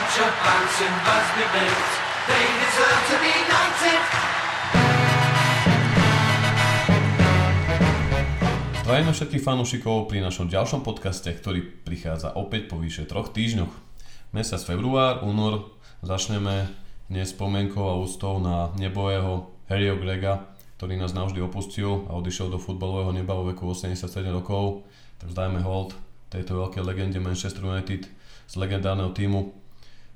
bunch of bouncing Busby babes. They deserve to be knighted. Zdravíme všetkých fanúšikov pri našom ďalšom podcaste, ktorý prichádza opäť po vyše troch týždňoch. Mesiac február, únor začneme dnes spomienkou a ústou na nebojeho Harryho Grega, ktorý nás navždy opustil a odišiel do futbalového neba vo veku 87 rokov. Tak zdajme hold tejto veľkej legende Manchester United z legendárneho týmu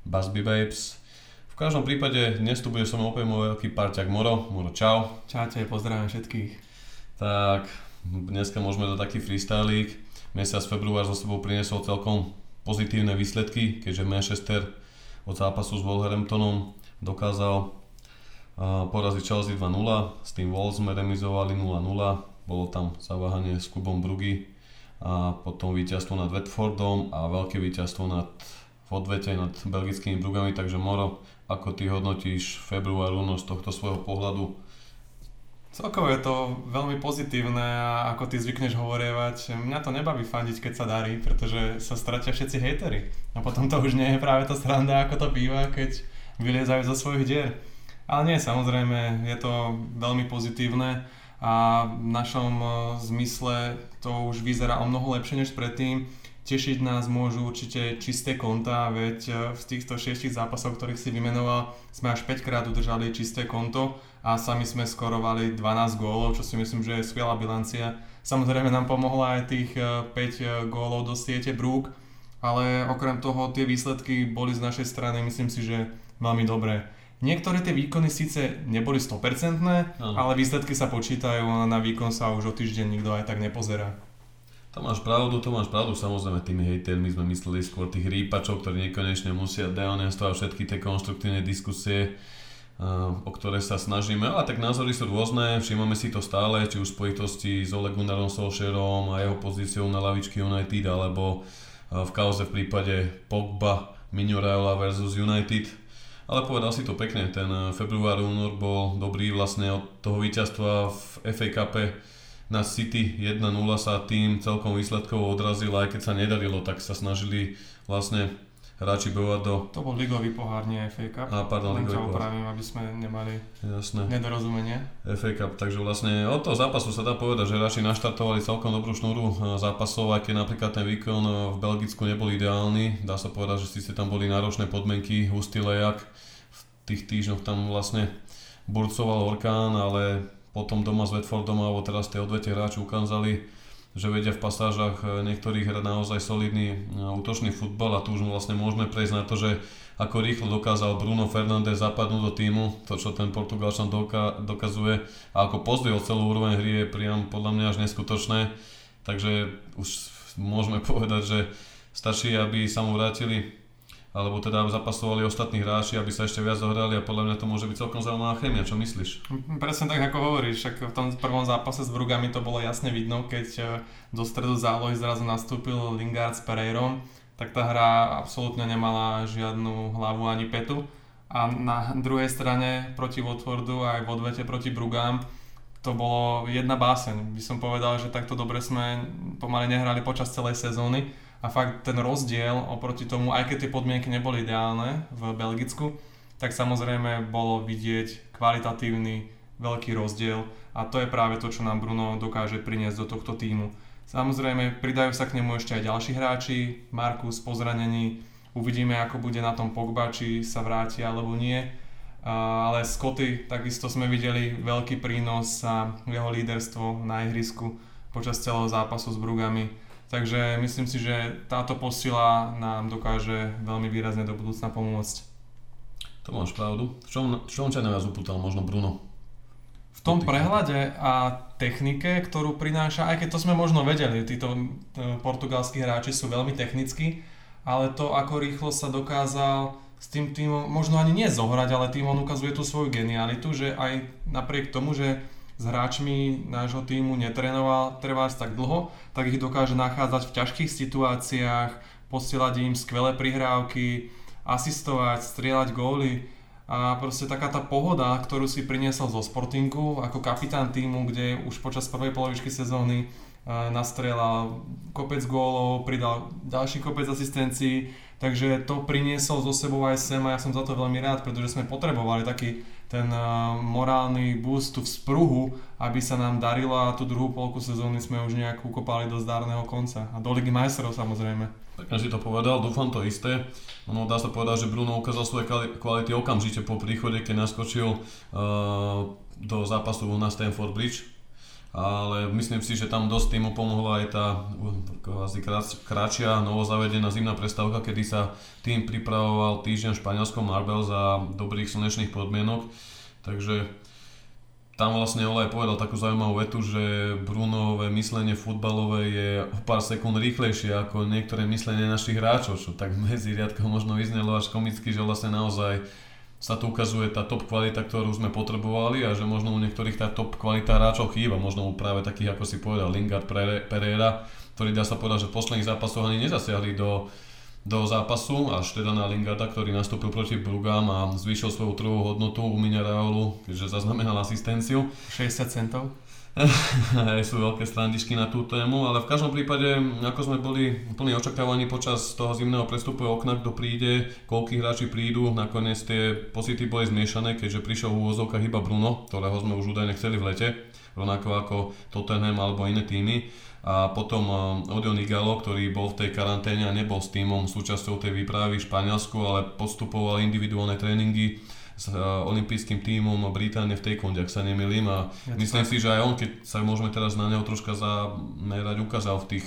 Busby Babes. V každom prípade dnes tu bude som opäť môj veľký parťak Moro. Moro, čau. Čaute, pozdravím všetkých. Tak, dneska môžeme do taký freestylík. Mesiac február zo sebou priniesol celkom pozitívne výsledky, keďže Manchester od zápasu s Wolverhamptonom dokázal poraziť Chelsea 2-0, s tým Wolves sme remizovali 0-0, bolo tam zaváhanie s Kubom Brugy a potom víťazstvo nad Watfordom a veľké víťazstvo nad odvete nad belgickými Brugami, takže Moro, ako ty hodnotíš február, z tohto svojho pohľadu? Celkovo je to veľmi pozitívne a ako ty zvykneš hovorievať, mňa to nebaví fandiť, keď sa darí, pretože sa stratia všetci hejtery. A potom to už nie je práve to sranda, ako to býva, keď vyliezajú zo svojich dier. Ale nie, samozrejme, je to veľmi pozitívne a v našom e, zmysle to už vyzerá o mnoho lepšie než predtým. Tešiť nás môžu určite čisté konta, veď e, v týchto šiestich zápasoch, ktorých si vymenoval, sme až 5 krát udržali čisté konto a sami sme skorovali 12 gólov, čo si myslím, že je skvelá bilancia. Samozrejme nám pomohla aj tých 5 e, gólov do siete Brook, ale okrem toho tie výsledky boli z našej strany, myslím si, že veľmi dobré. Niektoré tie výkony síce neboli 100%, ano. ale výsledky sa počítajú a na výkon sa už o týždeň nikto aj tak nepozerá. To máš pravdu, to máš pravdu, samozrejme tými hejtermi sme mysleli skôr tých rýpačov, ktorí nekonečne musia dehonestovať všetky tie konštruktívne diskusie, o ktoré sa snažíme, ale tak názory sú rôzne, všímame si to stále, či už v spojitosti s Ole Gunnarom a jeho pozíciou na lavičky United, alebo v kauze v prípade Pogba, Mignoraiola versus United, ale povedal si to pekne, ten eh, február, únor bol dobrý vlastne od toho víťazstva v FA Cup na City 1-0 sa tým celkom výsledkovo odrazil, aj keď sa nedarilo, tak sa snažili vlastne hráči do... To bol ligový pohár, nie FA Cup. A, pardon, ligový pohár. opravím, aby sme nemali Jasné. nedorozumenie. FA Cup, takže vlastne od toho zápasu sa dá povedať, že hráči naštartovali celkom dobrú šnúru eh, zápasov, aj keď napríklad ten výkon eh, v Belgicku nebol ideálny. Dá sa povedať, že síce tam boli náročné podmienky, hustý lejak, v tých týždňoch tam vlastne burcoval orkán, ale potom doma s Watfordom alebo teraz tie odvete hráči ukázali, že vedia v pasážach e, niektorých hrať naozaj solidný e, útočný futbal a tu už vlastne môžeme prejsť na to, že ako rýchlo dokázal Bruno Fernández zapadnúť do týmu, to čo ten Portugalčan doka- dokazuje a ako pozdvihol celú úroveň hry je priam podľa mňa až neskutočné, takže už môžeme povedať, že stačí, aby sa mu vrátili alebo teda zapasovali ostatní hráči, aby sa ešte viac zohrali a podľa mňa to môže byť celkom zaujímavá chémia, čo myslíš? Presne tak, ako hovoríš, však v tom prvom zápase s Brugami to bolo jasne vidno, keď e, do stredu zálohy zrazu nastúpil Lingard s Pereirom, tak tá hra absolútne nemala žiadnu hlavu ani petu. A na druhej strane proti Watfordu aj v odvete proti Brugám to bolo jedna báseň. By som povedal, že takto dobre sme pomaly nehrali počas celej sezóny a fakt ten rozdiel oproti tomu, aj keď tie podmienky neboli ideálne v Belgicku, tak samozrejme bolo vidieť kvalitatívny veľký rozdiel a to je práve to, čo nám Bruno dokáže priniesť do tohto týmu. Samozrejme, pridajú sa k nemu ešte aj ďalší hráči, Markus po zranení, uvidíme ako bude na tom Pogba, či sa vráti alebo nie. Ale Scotty takisto sme videli veľký prínos a jeho líderstvo na ihrisku počas celého zápasu s Brugami Takže myslím si, že táto posila nám dokáže veľmi výrazne do budúcna pomôcť. To máš pravdu. V čom, v čom ťa najviac upútal možno Bruno? V tom prehľade a technike, ktorú prináša, aj keď to sme možno vedeli, títo e, portugalskí hráči sú veľmi technickí, ale to, ako rýchlo sa dokázal s tým týmom, možno ani nie zohrať, ale tým on ukazuje tú svoju genialitu, že aj napriek tomu, že s hráčmi nášho týmu netrénoval trvás tak dlho, tak ich dokáže nachádzať v ťažkých situáciách, posielať im skvelé prihrávky, asistovať, strieľať góly. A proste taká tá pohoda, ktorú si priniesol zo Sportingu ako kapitán týmu, kde už počas prvej polovičky sezóny nastrelal kopec gólov, pridal ďalší kopec asistencií, takže to priniesol zo sebou aj sem a ja som za to veľmi rád, pretože sme potrebovali taký ten uh, morálny boost, tú vzpruhu, aby sa nám darilo a tú druhú polku sezóny sme už nejak ukopali do zdárneho konca a do Ligy majstrov samozrejme. Pekne si to povedal, dúfam to isté. Ono dá sa povedať, že Bruno ukázal svoje kvality okamžite po príchode, keď naskočil uh, do zápasu na Stanford Bridge ale myslím si, že tam dosť týmu pomohla aj tá asi kratšia novozavedená zimná prestávka, kedy sa tým pripravoval týždeň v Španielskom Marbel za dobrých slnečných podmienok. Takže tam vlastne Olaj povedal takú zaujímavú vetu, že Brunové myslenie futbalové je o pár sekúnd rýchlejšie ako niektoré myslenie našich hráčov, čo tak medzi riadkom možno vyznelo až komicky, že vlastne naozaj sa tu ukazuje tá top kvalita, ktorú sme potrebovali a že možno u niektorých tá top kvalita hráčov chýba, možno u práve takých, ako si povedal, Lingard, Pereira, ktorí dá sa povedať, že v posledných zápasoch ani nezasiahli do, do zápasu, až teda na Lingarda, ktorý nastúpil proti Brugám a zvýšil svoju trhovú hodnotu u Minereolu, keďže zaznamenal asistenciu. 60 centov? sú veľké strandičky na tú tému, ale v každom prípade, ako sme boli plní očakávaní počas toho zimného prestupu okna, kto príde, koľkí hráči prídu, nakoniec tie pocity boli zmiešané, keďže prišiel v úvozovkách iba Bruno, ktorého sme už údajne chceli v lete, rovnako ako Tottenham alebo iné týmy. A potom eh, Odio Nigalo, ktorý bol v tej karanténe a nebol s týmom súčasťou tej výpravy v Španielsku, ale postupoval individuálne tréningy s uh, olympijským tímom Británie v tej konde, ak sa nemýlim a ja myslím tak. si, že aj on, keď sa môžeme teraz na neho troška zamerať, ukázal v tých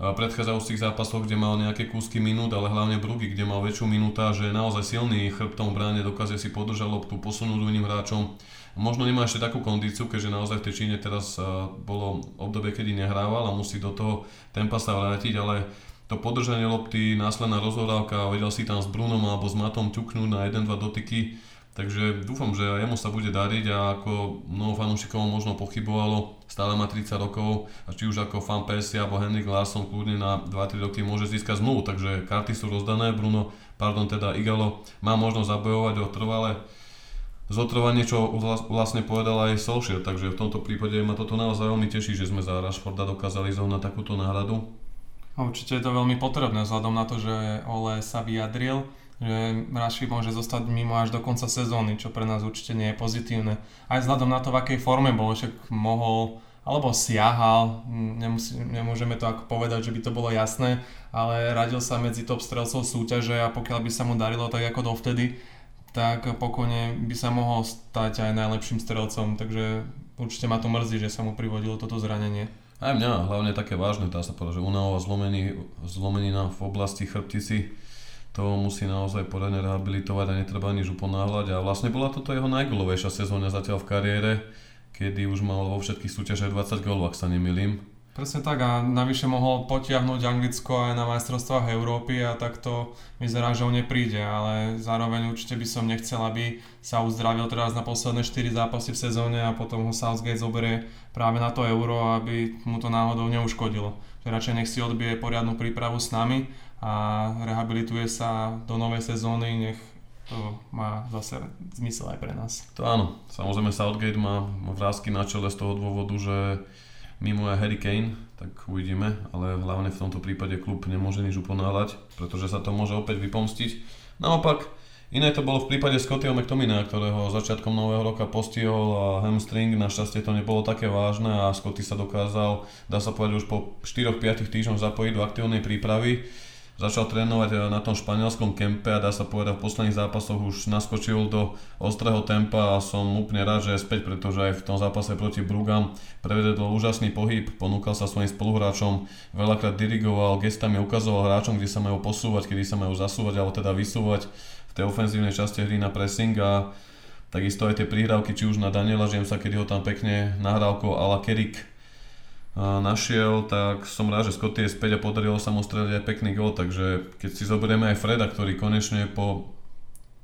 uh, predchádzajúcich zápasoch, kde mal nejaké kúsky minút, ale hlavne Brugy, kde mal väčšiu minúta, že je naozaj silný chrbtom v bráne, dokáže si podržať loptu, posunúť iným hráčom. Možno nemá ešte takú kondíciu, keďže naozaj v tej Číne teraz uh, bolo obdobie, kedy nehrával a musí do toho tempa sa vrátiť, ale to podržanie lopty, následná rozhodávka, vedel si tam s Brunom alebo s Matom ťuknúť na 1-2 dotyky, Takže dúfam, že jemu sa bude dariť a ako mnoho fanúšikov možno pochybovalo, stále má 30 rokov a či už ako fan Persie alebo Henrik Larsson kľudne na 2-3 roky môže získať zmluvu, takže karty sú rozdané, Bruno, pardon teda Igalo má možnosť zabojovať o trvalé zotrvanie, čo vlastne povedal aj Solskjaer, takže v tomto prípade ma toto naozaj veľmi teší, že sme za Rashforda dokázali zohnať takúto náhradu. Určite je to veľmi potrebné vzhľadom na to, že Ole sa vyjadril že Raši môže zostať mimo až do konca sezóny, čo pre nás určite nie je pozitívne. Aj vzhľadom na to, v akej forme bol, však mohol alebo siahal, nemusí, nemôžeme to ako povedať, že by to bolo jasné, ale radil sa medzi top strelcov súťaže a pokiaľ by sa mu darilo tak ako dovtedy, tak pokojne by sa mohol stať aj najlepším strelcom, takže určite ma to mrzí, že sa mu privodilo toto zranenie. Aj mňa, hlavne také vážne, dá sa povedať, že unava zlomenina v oblasti chrbtici, to musí naozaj poriadne rehabilitovať a netreba nič uponáhľať a vlastne bola toto jeho najgolovejšia sezóna zatiaľ v kariére, kedy už mal vo všetkých súťažiach 20 golov, ak sa nemýlim. Presne tak a navyše mohol potiahnuť Anglicko aj na majstrovstvách Európy a takto vyzerá, že on nepríde, ale zároveň určite by som nechcel, aby sa uzdravil teraz na posledné 4 zápasy v sezóne a potom ho Southgate zoberie práve na to euro, aby mu to náhodou neuškodilo. Že radšej nech si odbije poriadnu prípravu s nami a rehabilituje sa do novej sezóny, nech to má zase zmysel aj pre nás. To áno, samozrejme Southgate má vrázky na čele z toho dôvodu, že mimo je Harry Kane, tak uvidíme, ale hlavne v tomto prípade klub nemôže nič uponáhľať, pretože sa to môže opäť vypomstiť. Naopak, iné to bolo v prípade Scottyho McTominaya, ktorého začiatkom nového roka postihol a hamstring, našťastie to nebolo také vážne a Scotty sa dokázal, dá sa povedať, už po 4-5 týždňoch zapojiť do aktívnej prípravy začal trénovať eh, na tom španielskom kempe a dá sa povedať v posledných zápasoch už naskočil do ostrého tempa a som úplne rád, že je späť, pretože aj v tom zápase proti Brugam prevedol úžasný pohyb, ponúkal sa svojim spoluhráčom, veľakrát dirigoval, gestami ukazoval hráčom, kde sa majú posúvať, kedy sa majú zasúvať alebo teda vysúvať v tej ofenzívnej časti hry na pressing a takisto aj tie prihrávky, či už na Daniela Jamesa, kedy ho tam pekne nahrávkou ala Kerik našiel, tak som rád, že Scotty je späť a podarilo sa mu streliť aj pekný gol, takže keď si zoberieme aj Freda, ktorý konečne po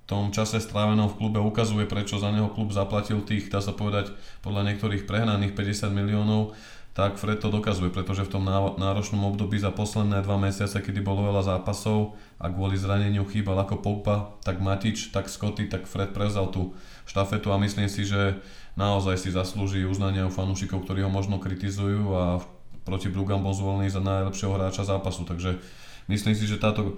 tom čase strávenom v klube ukazuje, prečo za neho klub zaplatil tých, dá sa povedať, podľa niektorých prehnaných 50 miliónov, tak Fred to dokazuje, pretože v tom náročnom období za posledné dva mesiace, kedy bolo veľa zápasov a kvôli zraneniu chýbal ako Pogba, tak Matič, tak Scotty, tak Fred prevzal tú štafetu a myslím si, že naozaj si zaslúži uznania u fanúšikov, ktorí ho možno kritizujú a proti Brugam bol zvolený za najlepšieho hráča zápasu, takže myslím si, že táto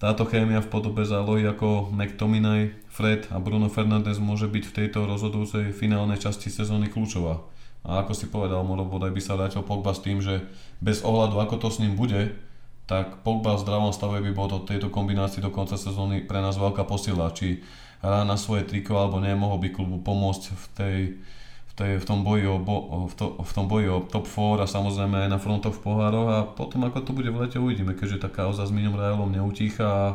táto chémia v podobe zálohy ako McTominay, Fred a Bruno Fernández môže byť v tejto rozhodujúcej finálnej časti sezóny kľúčová. A ako si povedal, Moro, bodaj by sa vrátil Pogba s tým, že bez ohľadu ako to s ním bude, tak Pogba v zdravom stave by bol do tejto kombinácii do konca sezóny pre nás veľká posila. Či hrá na svoje triko alebo nie, mohol by klubu pomôcť v tej v tom boji o, bo, v, to, v tom boji o top 4 a samozrejme aj na frontoch v pohároch a potom ako to bude v lete uvidíme, keďže tá kauza s Miňom Rajelom neutícha a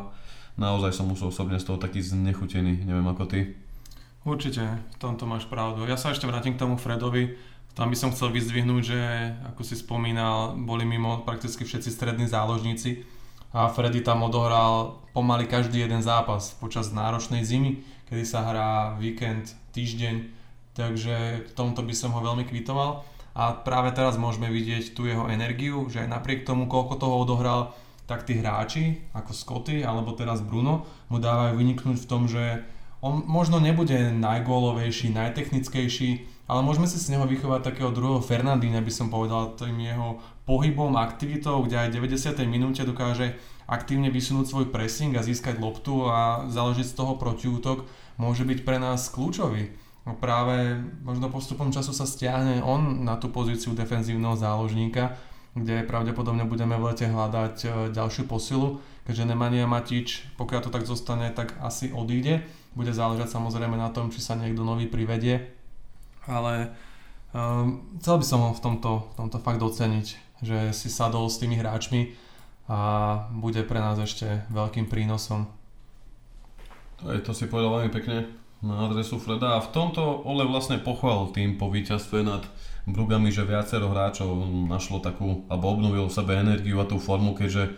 naozaj som musel osobne z toho taký znechutený, neviem ako ty. Určite, v tomto máš pravdu. Ja sa ešte vrátim k tomu Fredovi. Tam by som chcel vyzdvihnúť, že ako si spomínal, boli mimo prakticky všetci strední záložníci a Freddy tam odohral pomaly každý jeden zápas počas náročnej zimy, kedy sa hrá víkend, týždeň takže v tomto by som ho veľmi kvitoval. A práve teraz môžeme vidieť tú jeho energiu, že aj napriek tomu, koľko toho odohral, tak tí hráči, ako Scotty alebo teraz Bruno, mu dávajú vyniknúť v tom, že on možno nebude najgólovejší, najtechnickejší, ale môžeme si z neho vychovať takého druhého Fernandína, by som povedal, tým jeho pohybom, aktivitou, kde aj v 90. minúte dokáže aktívne vysunúť svoj pressing a získať loptu a založiť z toho protiútok, môže byť pre nás kľúčový. No práve možno postupom času sa stiahne on na tú pozíciu defenzívneho záložníka, kde pravdepodobne budeme v lete hľadať e, ďalšiu posilu, keďže Nemanja Matič, pokiaľ to tak zostane, tak asi odíde. Bude záležať samozrejme na tom, či sa niekto nový privedie, ale um, chcel by som ho v tomto, v tomto fakt oceniť, že si sadol s tými hráčmi a bude pre nás ešte veľkým prínosom. Je, to si povedal veľmi pekne na adresu Freda a v tomto Ole vlastne pochval tým po víťazstve nad Brugami, že viacero hráčov našlo takú, alebo obnovil v sebe energiu a tú formu, keďže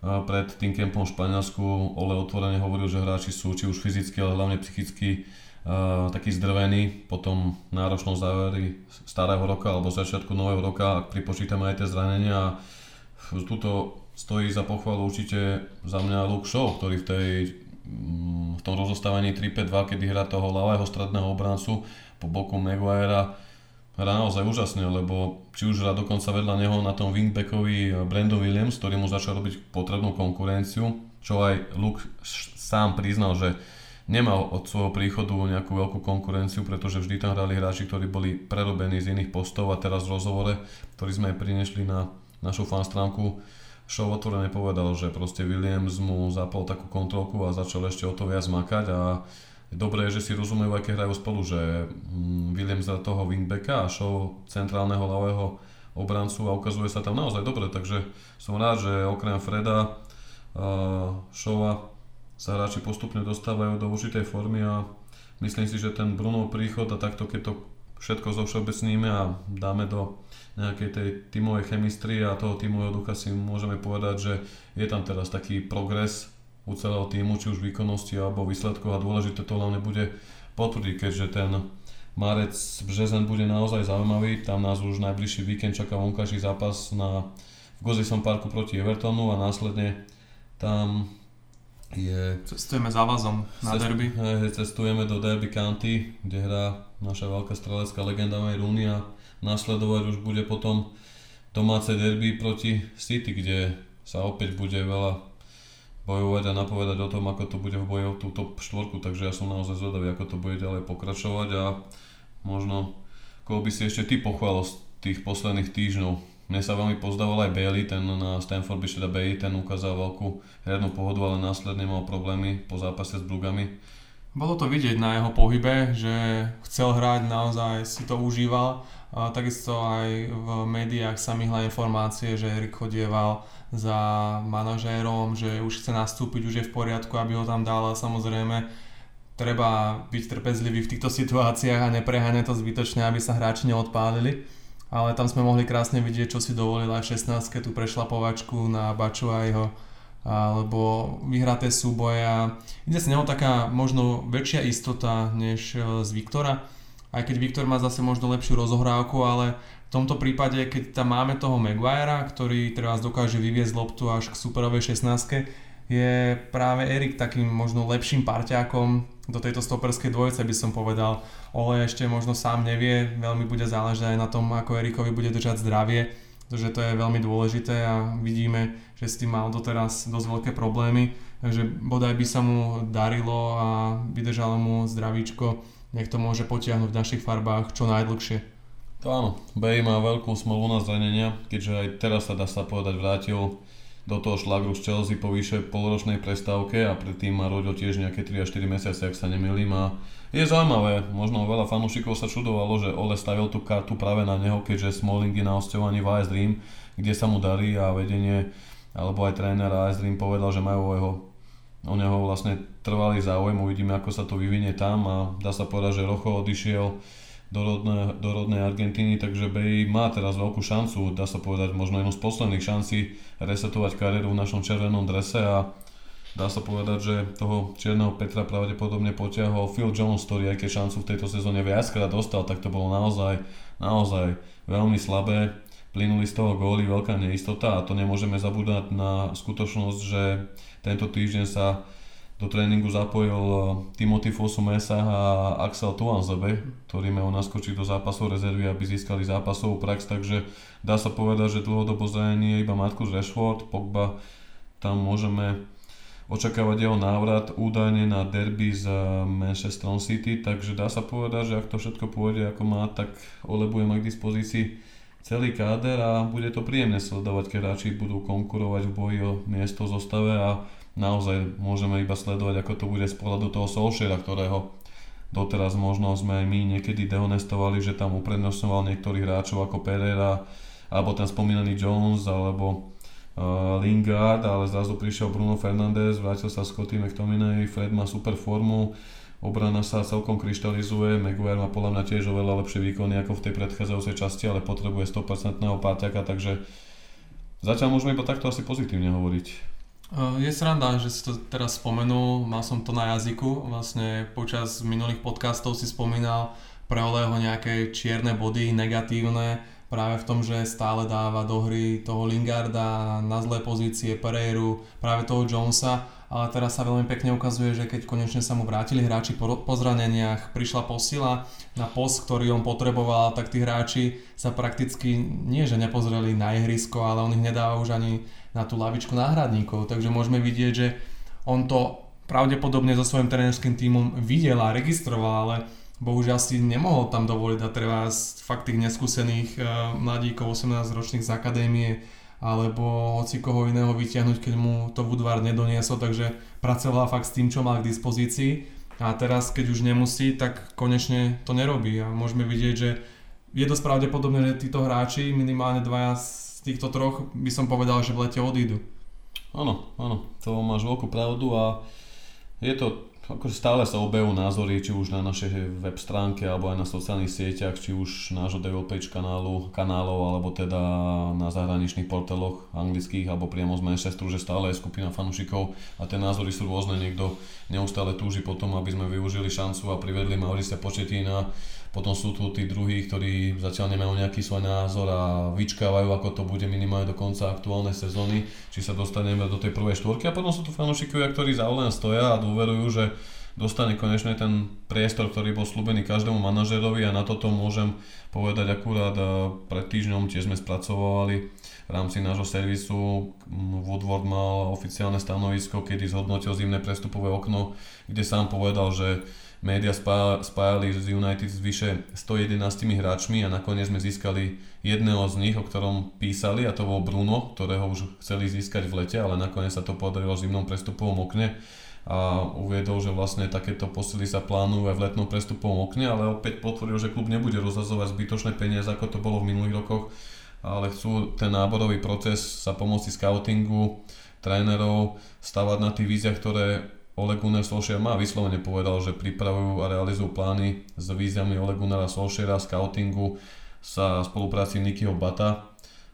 pred tým kempom v Španielsku Ole otvorene hovoril, že hráči sú či už fyzicky, ale hlavne psychicky uh, takí zdrvení po tom náročnom záveri starého roka alebo začiatku nového roka, ak pripočítame aj tie zranenia. Tuto stojí za pochvalu určite za mňa Luke Shaw, ktorý v tej v tom rozostávaní 3-5-2, kedy hrá toho ľavého stredného obrancu po boku Maguirea, hrá naozaj úžasne, lebo či už hrá dokonca vedľa neho na tom wingbackovi Brandon Williams, ktorý mu začal robiť potrebnú konkurenciu, čo aj Luke sám priznal, že nemal od svojho príchodu nejakú veľkú konkurenciu, pretože vždy tam hrali hráči, ktorí boli prerobení z iných postov a teraz v rozhovore, ktorý sme aj prinešli na našu fanstránku, show otvorene povedal, že proste Williams mu zapol takú kontrolku a začal ešte o to viac makať a dobré je, že si rozumejú, aké hrajú spolu, že mm, Williams za toho wingbacka a show centrálneho ľavého obrancu a ukazuje sa tam naozaj dobre, takže som rád, že okrem Freda uh, Showa sa hráči postupne dostávajú do určitej formy a myslím si, že ten Bruno príchod a takto keď to všetko zo všeobecníme a dáme do nejakej tej tímovej chemistrie a toho tímového ducha si môžeme povedať, že je tam teraz taký progres u celého týmu, či už výkonnosti alebo výsledkov a dôležité to hlavne bude potvrdiť, keďže ten Marec Březen bude naozaj zaujímavý, tam nás už najbližší víkend čaká vonkajší zápas na, v Gozison Parku proti Evertonu a následne tam je... Cestujeme za vazom na cest, derby. Cestujeme do Derby County, kde hrá naša veľká strelecká legenda May Rooney a nasledovať už bude potom domáce derby proti City, kde sa opäť bude veľa bojovať a napovedať o tom, ako to bude v boji o túto štvorku, takže ja som naozaj zvedavý, ako to bude ďalej pokračovať a možno koho by si ešte ty pochválil z tých posledných týždňov mne sa veľmi pozdával aj Bailey, ten na Stanford Bridge, teda Bailey, ten ukázal veľkú hernú pohodu, ale následne mal problémy po zápase s Brugami. Bolo to vidieť na jeho pohybe, že chcel hrať, naozaj si to užíval. A takisto aj v médiách sa myhla informácie, že Erik chodieval za manažérom, že už chce nastúpiť, už je v poriadku, aby ho tam dal a samozrejme treba byť trpezlivý v týchto situáciách a nepreháňať to zbytočne, aby sa hráči neodpálili ale tam sme mohli krásne vidieť, čo si dovolila v 16 tú prešlapovačku na Bačuajho alebo vyhraté súboje. A ide sa neho taká možno väčšia istota než e, z Viktora, aj keď Viktor má zase možno lepšiu rozohrávku, ale v tomto prípade, keď tam máme toho Maguirea, ktorý teraz dokáže vyviezť loptu až k superovej 16 je práve Erik takým možno lepším parťákom do tejto stoperskej dvojice by som povedal. Ole ešte možno sám nevie, veľmi bude záležať aj na tom, ako Erikovi bude držať zdravie, pretože to je veľmi dôležité a vidíme, že s tým mal doteraz dosť veľké problémy. takže bodaj by sa mu darilo a vydržalo mu zdravíčko, nech to môže potiahnuť v našich farbách čo najdlhšie. To áno, Bay má veľkú smolu na zranenia, keďže aj teraz sa dá sa povedať vrátil do toho šlagru z Chelsea po vyše polročnej prestávke a predtým má rodil tiež nejaké 3 až 4 mesiace, ak sa nemýlim a je zaujímavé, možno veľa fanúšikov sa čudovalo, že Ole stavil tú kartu práve na neho, keďže Smalling je na hostovaní v AS Dream, kde sa mu darí a vedenie alebo aj tréner AS Dream povedal, že majú o jeho o neho vlastne trvalý záujem, uvidíme ako sa to vyvinie tam a dá sa povedať, že Rocho odišiel do, rodné, do rodnej Argentíny, takže Bay má teraz veľkú šancu, dá sa povedať možno jednu z posledných šancí resetovať kariéru v našom červenom drese a dá sa povedať, že toho čierneho Petra pravdepodobne potiahol Phil Jones, ktorý aj keď šancu v tejto sezóne viackrát dostal, tak to bolo naozaj, naozaj veľmi slabé. Plynuli z toho góly, veľká neistota a to nemôžeme zabúdať na skutočnosť, že tento týždeň sa do tréningu zapojil eh, Timothy Fosu Mesa a Axel Tuanzebe, ktorí majú naskočiť do zápasov rezervy, aby získali zápasovú prax, takže dá sa povedať, že dlhodobo zranenie je iba Marcus Rashford, Pogba tam môžeme očakávať jeho návrat údajne na derby z Manchester City, takže dá sa povedať, že ak to všetko pôjde ako má, tak Ole mať k dispozícii celý káder a bude to príjemne sledovať, keď hráči budú konkurovať v boji o miesto v zostave a naozaj môžeme iba sledovať, ako to bude z pohľadu toho Solskjaera, ktorého doteraz možno sme aj my niekedy dehonestovali, že tam uprednostňoval niektorých hráčov ako Pereira, alebo ten spomínaný Jones, alebo uh, Lingard, ale zrazu prišiel Bruno Fernández, vrátil sa Scotty McTominay, Fred má super formu, obrana sa celkom kryštalizuje, Maguire má podľa mňa tiež oveľa lepšie výkony ako v tej predchádzajúcej časti, ale potrebuje 100% páťaka, takže zatiaľ môžeme iba takto asi pozitívne hovoriť. Je sranda, že si to teraz spomenul, mal som to na jazyku, vlastne počas minulých podcastov si spomínal pre Oleho nejaké čierne body, negatívne, práve v tom, že stále dáva do hry toho Lingarda na zlé pozície, Pereiru, práve toho Jonesa, ale teraz sa veľmi pekne ukazuje, že keď konečne sa mu vrátili hráči po, po zraneniach, prišla posila na post, ktorý on potreboval, tak tí hráči sa prakticky nie, že nepozreli na ihrisko, ale on ich nedáva už ani na tú lavičku náhradníkov, takže môžeme vidieť, že on to pravdepodobne so svojím trénerským tímom videl a registroval, ale bohužiaľ si nemohol tam dovoliť a treba fakt tých neskúsených uh, mladíkov 18 ročných z akadémie alebo hoci koho iného vyťahnuť, keď mu to Woodward nedoniesol, takže pracovala fakt s tým, čo mal k dispozícii. A teraz, keď už nemusí, tak konečne to nerobí. A môžeme vidieť, že je dosť pravdepodobné, že títo hráči, minimálne dvaja z týchto troch, by som povedal, že v lete odídu. Áno, áno, to máš veľkú pravdu a je to ako stále sa obejú názory, či už na našej web stránke, alebo aj na sociálnych sieťach, či už nášho devil page kanálu, kanálov, alebo teda na zahraničných portáloch anglických, alebo priamo z Manchesteru, že stále je skupina fanúšikov a tie názory sú rôzne. Niekto neustále túži potom, aby sme využili šancu a privedli Maurice Početina potom sú tu tí druhí, ktorí zatiaľ nemajú nejaký svoj názor a vyčkávajú, ako to bude minimálne do konca aktuálnej sezóny, či sa dostaneme do tej prvej štvorky. A potom sú tu fanúšikovia, ktorí za len stoja a dôverujú, že dostane konečne ten priestor, ktorý bol slúbený každému manažerovi a na toto môžem povedať akurát pred týždňom tiež sme spracovali v rámci nášho servisu Woodward mal oficiálne stanovisko, kedy zhodnotil zimné prestupové okno, kde sám povedal, že média spájali z United s vyše 111 hráčmi a nakoniec sme získali jedného z nich, o ktorom písali a to bol Bruno, ktorého už chceli získať v lete, ale nakoniec sa to podarilo v zimnom prestupovom okne. A uviedol, že vlastne takéto posily sa plánujú aj v letnom prestupovom okne, ale opäť potvrdil, že klub nebude rozhazovať zbytočné peniaze, ako to bolo v minulých rokoch, ale chcú ten náborový proces sa pomoci scoutingu, trénerov, stavať na tých víziach, ktoré Ole Gunnar Solskjaer má vyslovene povedal, že pripravujú a realizujú plány s víziami Ole Gunnara Solskjaera, scoutingu sa spolupráci Nikyho Bata.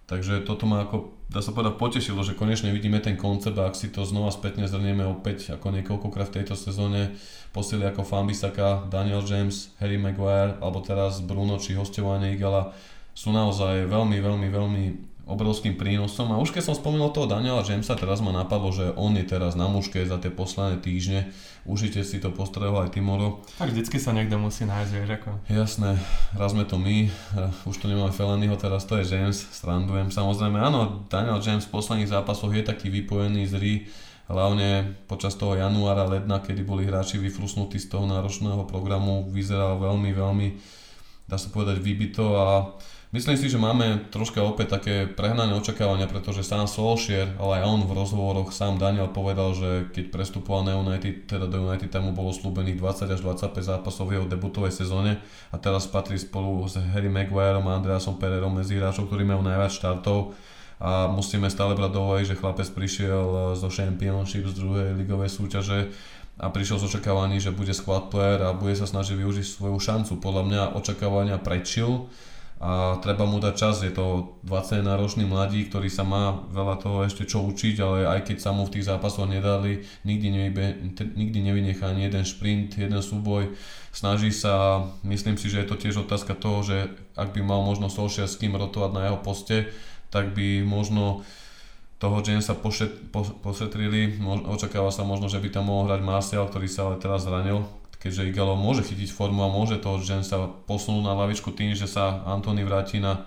Takže toto ma ako, dá sa povedať, potešilo, že konečne vidíme ten koncept a ak si to znova spätne zrnieme opäť ako niekoľkokrát v tejto sezóne, posily ako Fambisaka, Daniel James, Harry Maguire alebo teraz Bruno či hostovanie Igala sú naozaj veľmi, veľmi, veľmi obrovským prínosom. A už keď som spomenul toho Daniela Jamesa, teraz ma napadlo, že on je teraz na muške za tie posledné týždne. Užite si to postrehol aj Timoro. Tak vždycky sa niekto musí nájsť, vieš ako. Jasné, raz sme to my, už to nemáme Felanyho, teraz to je James, strandujem. Samozrejme, áno, Daniel James v posledných zápasoch je taký vypojený, zrý, hlavne počas toho januára, ledna, kedy boli hráči vyfrusnutí z toho náročného programu, vyzeral veľmi, veľmi, dá sa povedať, vybito a Myslím si, že máme troška opäť také prehnané očakávania, pretože sám Solskjaer, ale aj on v rozhovoroch, sám Daniel povedal, že keď prestupoval na United, teda do United tam mu bolo slúbených 20 až 25 zápasov v jeho debutovej sezóne. A teraz patrí spolu s Harry Maguireom a Andreasom Pererom medzi hráčov, ktorí majú najviac štartov. A musíme stále brať do že chlapec prišiel zo Championship z druhej ligovej súťaže a prišiel z očakávaní, že bude squad player a bude sa snažiť využiť svoju šancu. Podľa mňa očakávania prečil, a treba mu dať čas, je to 20 náročný mladí, ktorý sa má veľa toho ešte čo učiť, ale aj keď sa mu v tých zápasoch nedali, nikdy, nevybe, nikdy nevynechá ani jeden šprint, jeden súboj, snaží sa, myslím si, že je to tiež otázka toho, že ak by mal možno Solskjaer s kým rotovať na jeho poste, tak by možno toho Jamesa pošet, po, pošetrili, očakáva sa možno, že by tam mohol hrať Martial, ktorý sa ale teraz zranil, keďže Igalo môže chytiť formu a môže to, že sa posunú na lavičku tým, že sa Antony vráti na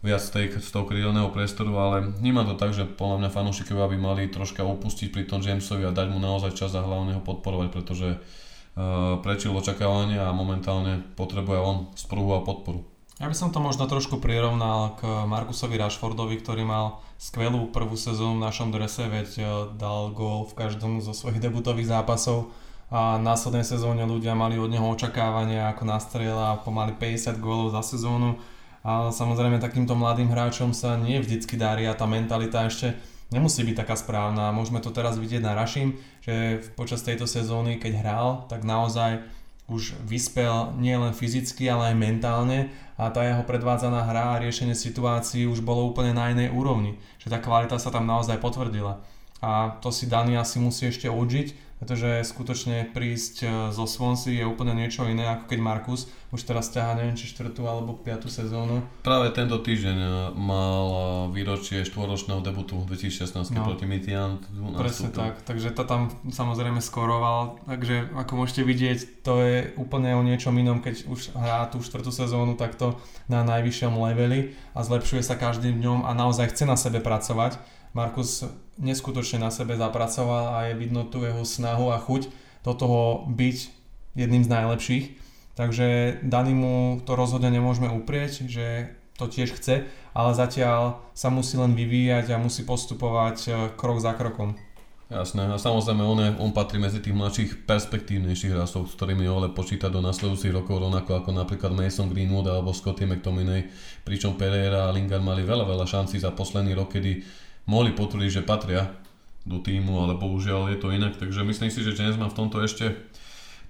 viac tej, z toho krídelného priestoru, ale vnímam to tak, že podľa mňa fanúšikovia by mali troška upustiť pri tom Jamesovi a dať mu naozaj čas a hlavne ho podporovať, pretože uh, prečil očakávania a momentálne potrebuje on sprúhu a podporu. Ja by som to možno trošku prirovnal k Markusovi Rashfordovi, ktorý mal skvelú prvú sezónu v našom drese, veď uh, dal gól v každom zo svojich debutových zápasov a následnej sezóne ľudia mali od neho očakávania ako nastrela pomaly 50 gólov za sezónu a samozrejme takýmto mladým hráčom sa nie vždycky darí a tá mentalita ešte nemusí byť taká správna. Môžeme to teraz vidieť na Rašim, že počas tejto sezóny, keď hral, tak naozaj už vyspel nielen fyzicky, ale aj mentálne a tá jeho predvádzaná hra a riešenie situácií už bolo úplne na inej úrovni. Že tá kvalita sa tam naozaj potvrdila. A to si Dani asi musí ešte odžiť, pretože skutočne prísť e, zo Swansea je úplne niečo iné, ako keď Markus už teraz ťahá neviem či štvrtú alebo piatú sezónu. Práve tento týždeň e, mal e, výročie štvoročného debutu 2016 no. proti Mitian. Presne tak, takže to tam samozrejme skoroval, takže ako môžete vidieť, to je úplne o niečom inom, keď už hrá tú štvrtú sezónu takto na najvyššom leveli a zlepšuje sa každým dňom a naozaj chce na sebe pracovať Markus neskutočne na sebe zapracoval a je vidno tu jeho snahu a chuť do toho byť jedným z najlepších. Takže Dani mu to rozhodne nemôžeme uprieť, že to tiež chce, ale zatiaľ sa musí len vyvíjať a musí postupovať e, krok za krokom. Jasné, a samozrejme on, je, on patrí medzi tých mladších perspektívnejších hráčov, s ktorými Ole počíta do nasledujúcich rokov, rovnako ako napríklad Mason Greenwood alebo Scotty McTominay, pričom Pereira a Lingard mali veľa, veľa šancí za posledný rok, kedy mohli potvrdiť, že patria do týmu, ale bohužiaľ je to inak, takže myslím si, že James má v tomto ešte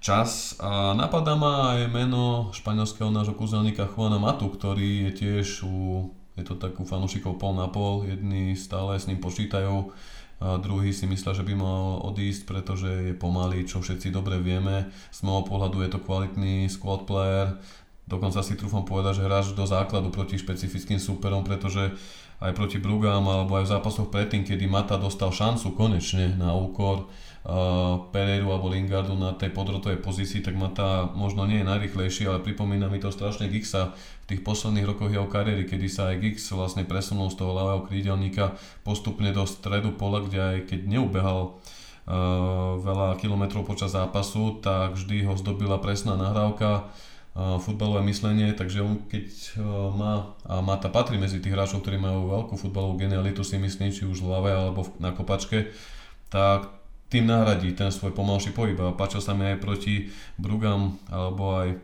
čas a napadá ma aj meno španielského nášho kúzelníka Juana Matu, ktorý je tiež u, je to tak u fanúšikov pol na pol, jedni stále s ním počítajú, a druhý si myslia, že by mal odísť, pretože je pomalý, čo všetci dobre vieme. Z môjho pohľadu je to kvalitný squad player, dokonca si trúfam povedať, že hráš do základu proti špecifickým súperom, pretože aj proti Brugám alebo aj v zápasoch predtým, kedy Mata dostal šancu konečne na úkor uh, Pereiru alebo Lingardu na tej podrotovej pozícii, tak Mata možno nie je najrychlejší, ale pripomína mi to strašne Gixa v tých posledných rokoch jeho kariéry, kedy sa aj Gix vlastne presunul z toho ľavého krídelníka postupne do stredu pola, kde aj keď neubehal uh, veľa kilometrov počas zápasu, tak vždy ho zdobila presná nahrávka futbalové myslenie, takže on keď e, má, a Mata patrí medzi tých hráčov, ktorí majú veľkú futbalovú genialitu si myslím, či už v hlave alebo na kopačke, tak tým nahradí ten svoj pomalší pohyb. A páčil sa mi aj proti Brugam alebo aj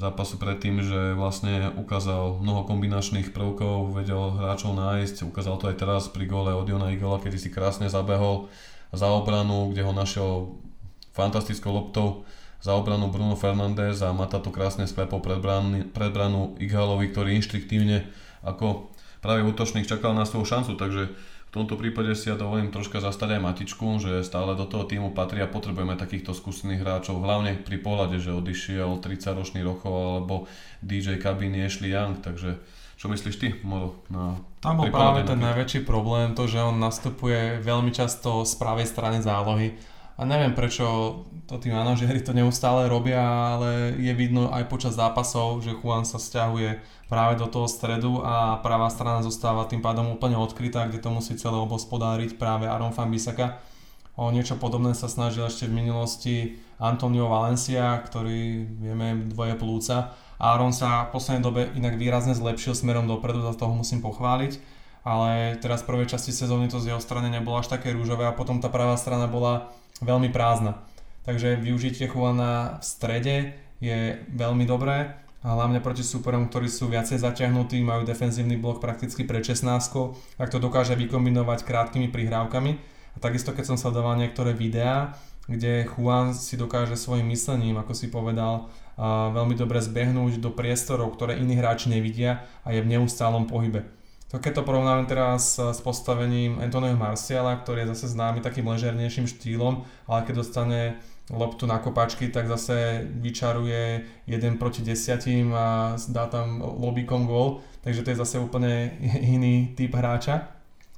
zápasu predtým, že vlastne ukázal mnoho kombinačných prvkov, vedel hráčov nájsť, ukázal to aj teraz pri gole od Jona Igola, kedy si krásne zabehol za obranu, kde ho našiel fantastickou loptou za obranu Bruno Fernández a Mata to krásne sklepol pred, pred branu Ighalovi, ktorý inštriktívne ako práve útočník čakal na svoju šancu, takže v tomto prípade si ja dovolím troška zastať aj Matičku, že stále do toho týmu patrí a potrebujeme takýchto skúsených hráčov, hlavne pri pohľade, že odišiel 30-ročný Rocho alebo DJ kabíny Ashley Young, takže čo myslíš ty, Moro? Na Tam bol práve ten najväčší problém, to, že on nastupuje veľmi často z pravej strany zálohy a neviem prečo to tí manažéri to neustále robia, ale je vidno aj počas zápasov, že Juan sa stiahuje práve do toho stredu a pravá strana zostáva tým pádom úplne odkrytá, kde to musí celé obospodáriť práve Aron Fambisaka. O niečo podobné sa snažil ešte v minulosti Antonio Valencia, ktorý vieme dvoje plúca. Aaron sa v poslednej dobe inak výrazne zlepšil smerom dopredu, za toho musím pochváliť. Ale teraz v prvej časti sezóny to z jeho strany nebolo až také rúžové a potom tá pravá strana bola veľmi prázdna. Takže využitie Juana v strede je veľmi dobré hlavne proti súperom, ktorí sú viacej zaťahnutí, majú defenzívny blok prakticky pre 16, ak to dokáže vykombinovať krátkými prihrávkami. A takisto keď som sledoval niektoré videá, kde Juan si dokáže svojim myslením, ako si povedal, veľmi dobre zbehnúť do priestorov, ktoré iní hráči nevidia a je v neustálom pohybe. To keď to porovnáme teraz s postavením Antonio Marciala, ktorý je zase známy takým ležernejším štýlom, ale keď dostane loptu na kopačky, tak zase vyčaruje jeden proti desiatim a dá tam lobikom gól, takže to je zase úplne iný typ hráča.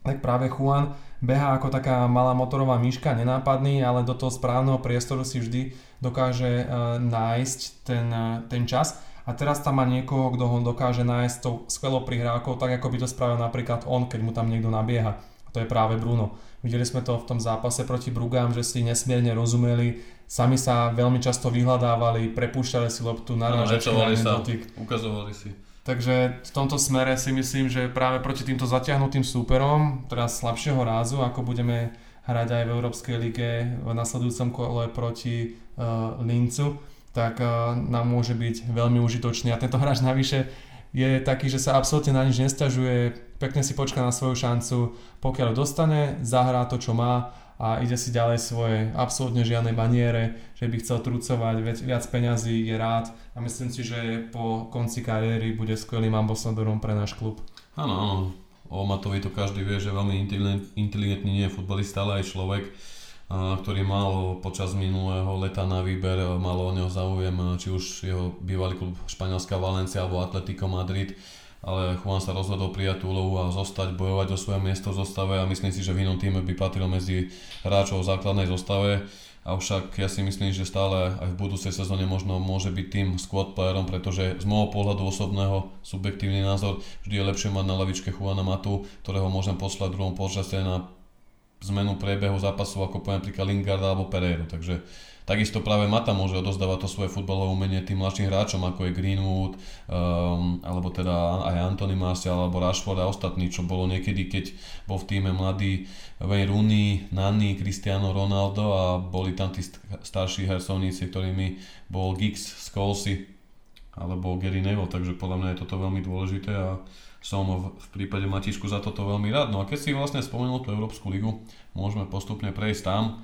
Tak práve Juan beha ako taká malá motorová myška, nenápadný, ale do toho správneho priestoru si vždy dokáže uh, nájsť ten, uh, ten čas. A teraz tam má niekoho, kto ho dokáže nájsť tou skvelou prihrávkou, tak ako by to spravil napríklad on, keď mu tam niekto nabieha. A to je práve Bruno. Videli sme to v tom zápase proti Brugám, že si nesmierne rozumeli, sami sa veľmi často vyhľadávali, prepúšťali si loptu, narážali sa, dotyk. ukazovali si. Takže v tomto smere si myslím, že práve proti týmto zatiahnutým súperom, teraz slabšieho rázu, ako budeme hrať aj v Európskej lige v nasledujúcom kole proti uh, Lincu, tak uh, nám môže byť veľmi užitočný. A tento hráč navyše je taký, že sa absolútne na nič nestažuje, pekne si počká na svoju šancu, pokiaľ dostane, zahrá to, čo má a ide si ďalej svoje absolútne žiadne baniere, že by chcel trucovať viac peňazí, je rád a myslím si, že po konci kariéry bude skvelým ambasadorom pre náš klub. Áno, áno. O Matovi to každý vie, že veľmi inteligentný nie je futbalista, ale aj človek, ktorý mal počas minulého leta na výber, malo o neho záujem, či už jeho bývalý klub Španielská Valencia alebo Atletico Madrid ale Juan sa rozhodol prijať tú úlohu a zostať, bojovať o svoje miesto v zostave a myslím si, že v inom týme by patril medzi hráčov v základnej zostave. Avšak ja si myslím, že stále aj v budúcej sezóne možno môže byť tým squad playerom, pretože z môjho pohľadu osobného, subjektívny názor, vždy je lepšie mať na lavičke Juana Matu, ktorého môžem poslať v druhom počase na zmenu priebehu zápasu, ako poviem napríklad Lingard alebo Pereiru. Takže Takisto práve Mata môže odozdávať to svoje futbalové umenie tým mladším hráčom, ako je Greenwood, um, alebo teda aj Anthony Martial, alebo Rashford a ostatní, čo bolo niekedy, keď bol v týme mladý Wayne Rooney, Nani, Cristiano Ronaldo a boli tam tí starší hercovníci, ktorými bol Giggs, Scholesy alebo Gary Neville, takže podľa mňa je toto veľmi dôležité a som v prípade Matišku za toto veľmi rád. No a keď si vlastne spomenul tú Európsku ligu, môžeme postupne prejsť tam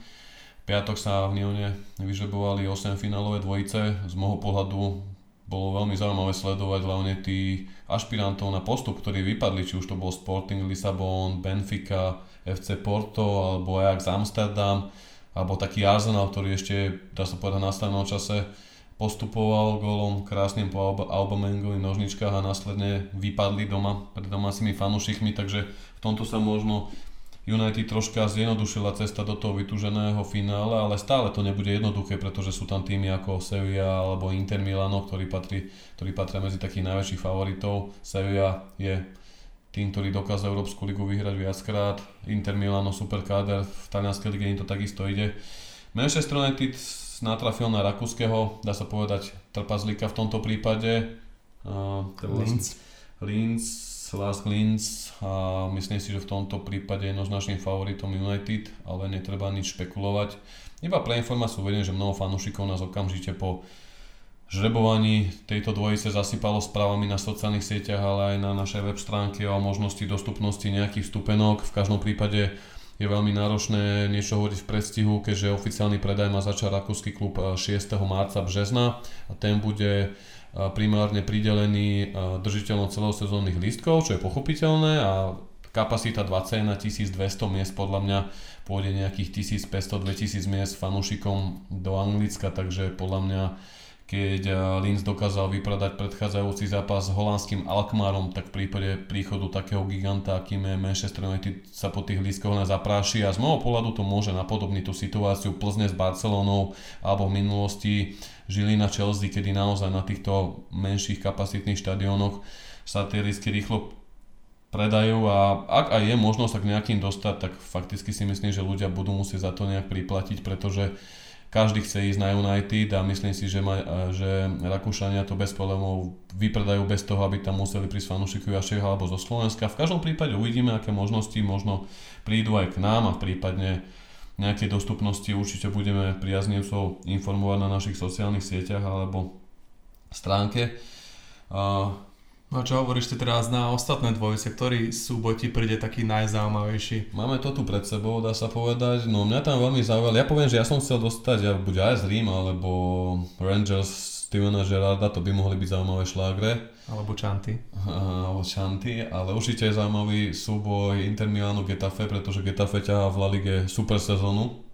piatok sa v Nione vyžrebovali 8 finálové dvojice. Z môjho pohľadu bolo veľmi zaujímavé sledovať hlavne tí ašpirantov na postup, ktorí vypadli, či už to bol Sporting Lisabon, Benfica, FC Porto alebo Ajax Amsterdam, alebo taký Arsenal, ktorý ešte, dá sa povedať, na stanom čase postupoval golom krásnym po Aubamengových nožničkách a následne vypadli doma pred domácimi fanúšikmi, takže v tomto sa možno United troška zjednodušila cesta do toho vytúženého finále, ale stále to nebude jednoduché, pretože sú tam týmy ako Sevilla alebo Inter Milano, ktorí, patrí, ktorí patria medzi takých najväčších favoritov. Sevilla je tým, ktorý dokázal Európsku ligu vyhrať viackrát. Inter Milano, super káder, v talianskej lige im to takisto ide. Manchester United natrafil na rakúskeho, dá sa povedať, trpazlíka v tomto prípade. Uh, Linz. Linz Lars Linz a myslím si, že v tomto prípade je jednoznačným favoritom United, ale netreba nič špekulovať. Iba pre informáciu vediem, že mnoho fanúšikov nás okamžite po žrebovaní tejto dvojice zasypalo správami na sociálnych sieťach, ale aj na našej web stránke o možnosti dostupnosti nejakých vstupenok. V každom prípade je veľmi náročné niečo hovoriť v predstihu, keďže oficiálny predaj má začať rakúsky klub 6. marca března a ten bude primárne pridelený držiteľom celosezónnych lístkov, čo je pochopiteľné a kapacita 20 na 1200 miest podľa mňa pôjde nejakých 1500-2000 miest fanúšikom do Anglicka, takže podľa mňa keď Linz dokázal vypradať predchádzajúci zápas s holandským Alkmarom, tak v prípade príchodu takého giganta, akým je Manchester United, sa po tých lístkoch zapráši a z môjho pohľadu to môže napodobniť tú situáciu Plzne s Barcelonou alebo v minulosti Žilina Chelsea, kedy naozaj na týchto menších kapacitných štadiónoch sa tie lístky rýchlo predajú a ak aj je možnosť sa k nejakým dostať, tak fakticky si myslím, že ľudia budú musieť za to nejak priplatiť, pretože každý chce ísť na United a myslím si, že, ma, že Rakúšania to bez problémov vypredajú bez toho, aby tam museli prísť fanúšikovia Čech alebo zo Slovenska. V každom prípade uvidíme, aké možnosti možno prídu aj k nám a prípadne nejakej dostupnosti určite budeme priaznivcov informovať na našich sociálnych sieťach alebo stránke. No čo hovoríš ty teraz na ostatné dvojice, ktorý súboj ti príde taký najzaujímavejší? Máme to tu pred sebou, dá sa povedať. No mňa tam veľmi zaujal. Ja poviem, že ja som chcel dostať ja, buď aj z Rím, alebo Rangers Stevena Gerarda, to by mohli byť zaujímavé šlágre. Alebo Chanty. Alebo Chanty, ale určite je zaujímavý súboj Inter Milano Getafe, pretože Getafe ťahá v La Lige super sezónu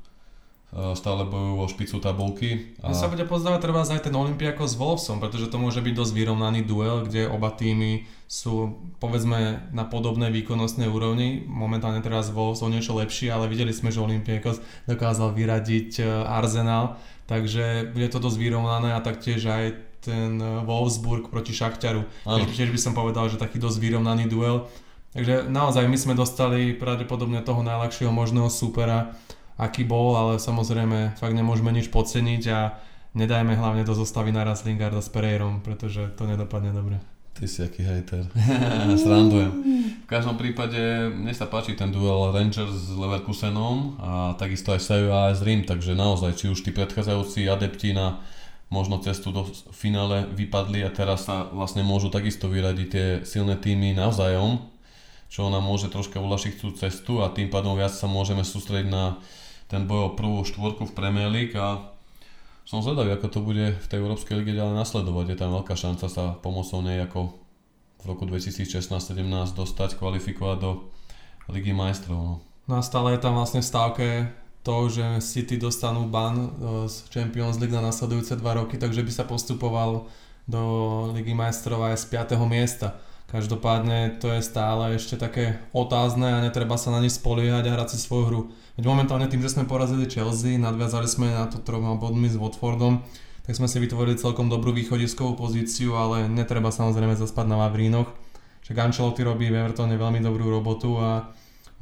stále bojujú o špicu tabulky. A... sa bude pozdávať treba aj ten Olympiako s Wolfsom, pretože to môže byť dosť vyrovnaný duel, kde oba týmy sú povedzme na podobnej výkonnostnej úrovni. Momentálne teraz Wolves o niečo lepší, ale videli sme, že Olympiakos dokázal vyradiť e, Arsenal, takže bude to dosť vyrovnané a taktiež aj ten Wolfsburg proti Šachťaru. Tiež by som povedal, že taký dosť vyrovnaný duel. Takže naozaj my sme dostali pravdepodobne toho najľahšieho možného supera aký bol, ale samozrejme fakt nemôžeme nič podceniť a nedajme hlavne do zostavy naraz Lingarda s Pereirom, pretože to nedopadne dobre. Ty si aký hejter. Srandujem. V každom prípade mne sa páči ten duel Rangers s Leverkusenom a takisto aj Sevilla a s Rim, takže naozaj, či už tí predchádzajúci adepti na možno cestu do finále vypadli a teraz sa vlastne môžu takisto vyradiť tie silné týmy navzájom, čo nám môže troška uľašiť tú cestu a tým pádom viac sa môžeme sústrediť na ten boj o prvú štvorku v Premier League a som zvedavý, ako to bude v tej Európskej lige ďalej nasledovať. Je tam veľká šanca sa pomocou nej ako v roku 2016-17 dostať, kvalifikovať do Ligy majstrov. No. no a stále je tam vlastne v stávke to, že City dostanú ban e, z Champions League na nasledujúce dva roky, takže by sa postupoval do Ligy majstrov aj z 5. miesta. Každopádne to je stále ešte také otázne a netreba sa na ne spoliehať a hrať si svoju hru. Veď momentálne tým, že sme porazili Chelsea, nadviazali sme na to troma bodmi s Watfordom, tak sme si vytvorili celkom dobrú východiskovú pozíciu, ale netreba samozrejme zaspať na Vavrínoch. Však Ancelotti robí v Evertone veľmi dobrú robotu a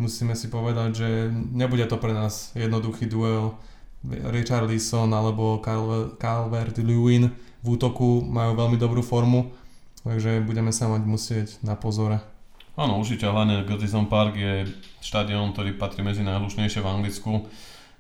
musíme si povedať, že nebude to pre nás jednoduchý duel. Richard Leeson alebo Calvert-Lewin v útoku majú veľmi dobrú formu, takže budeme sa mať musieť na pozore. Áno, určite, hlavne Goodison Park je štadión, ktorý patrí medzi najhlušnejšie v Anglicku.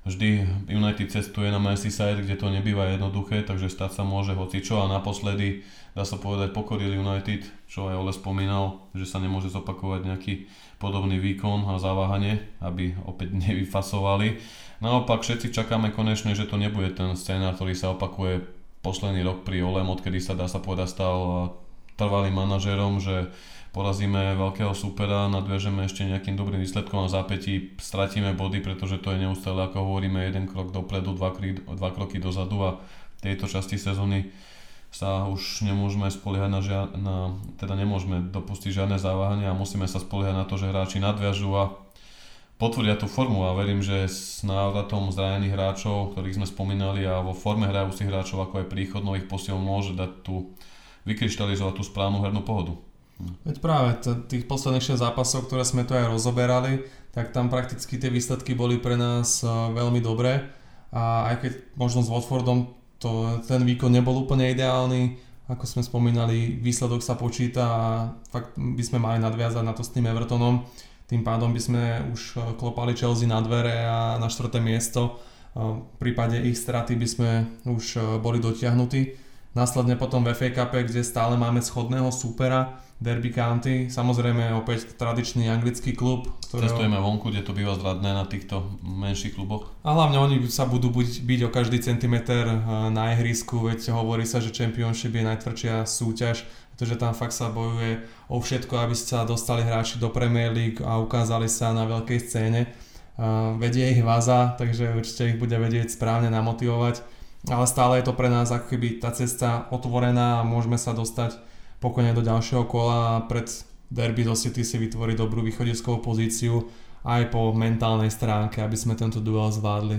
Vždy United cestuje na Merseyside, kde to nebýva jednoduché, takže stať sa môže hocičo a naposledy, dá sa povedať, pokorili United, čo aj Ole spomínal, že sa nemôže zopakovať nejaký podobný výkon a zaváhanie, aby opäť nevyfasovali. Naopak všetci čakáme konečne, že to nebude ten scénar, ktorý sa opakuje posledný rok pri Olem, odkedy sa dá sa povedať stal trvalým manažerom, že porazíme veľkého supera, nadviažeme ešte nejakým dobrým výsledkom a zápätí stratíme body, pretože to je neustále, ako hovoríme, jeden krok dopredu, dva, kry, dva kroky dozadu a tejto časti sezóny sa už nemôžeme spoliehať na, žia- na teda nemôžeme dopustiť žiadne závahanie a musíme sa spoliehať na to, že hráči nadviažu a potvrdia tú formu a verím, že s návratom zranených hráčov, ktorých sme spomínali a vo forme hrajúcich hráčov ako aj príchod nových posiel môže dať tú vykryštalizovať tú správnu hernú pohodu. Veď práve t- tých posledných 6 zápasov, ktoré sme tu aj rozoberali, tak tam prakticky tie výsledky boli pre nás uh, veľmi dobré a aj keď možno s Watfordom to, ten výkon nebol úplne ideálny, ako sme spomínali, výsledok sa počíta a fakt by sme mali nadviazať na to s tým Evertonom. Tým pádom by sme už e, klopali Chelsea na dvere a na štvrté miesto. V prípade ich straty by sme už boli dotiahnutí. Následne potom v FA Cup, kde stále máme schodného súpera, Derby County, samozrejme opäť tradičný anglický klub. Ktorého... Cestujeme vonku, kde to býva zradné na týchto menších kluboch. A hlavne oni sa budú byť, byť o každý centimeter eh, na ihrisku, veď hovorí sa, že Championship je najtvrdšia súťaž, pretože tam fakt sa bojuje o všetko, aby sa dostali hráči do Premier League a ukázali sa na veľkej scéne. Uh, vedie ich Vaza, takže určite ich bude vedieť správne namotivovať, ale stále je to pre nás ako keby tá cesta otvorená a môžeme sa dostať pokojne do ďalšieho kola a pred derby do City si vytvoriť dobrú východiskovú pozíciu aj po mentálnej stránke, aby sme tento duel zvládli.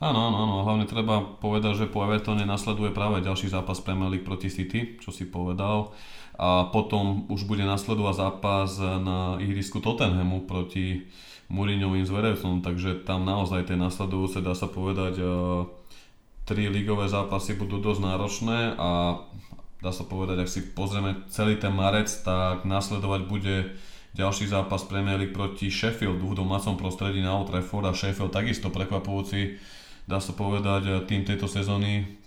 Áno, áno, áno, hlavne treba povedať, že po Evertone nasleduje práve ďalší zápas Premier League proti City, čo si povedal. a potom už bude nasledovať zápas na ihrisku Tottenhamu proti Mourinhovým zverejcom, takže tam naozaj tie nasledujúce, dá sa povedať, tri ligové zápasy budú dosť náročné a dá sa povedať, ak si pozrieme celý ten marec, tak nasledovať bude ďalší zápas Premier League proti Sheffieldu v domácom prostredí na Old Trafford a Sheffield takisto prekvapujúci, dá sa povedať, tým tejto sezóny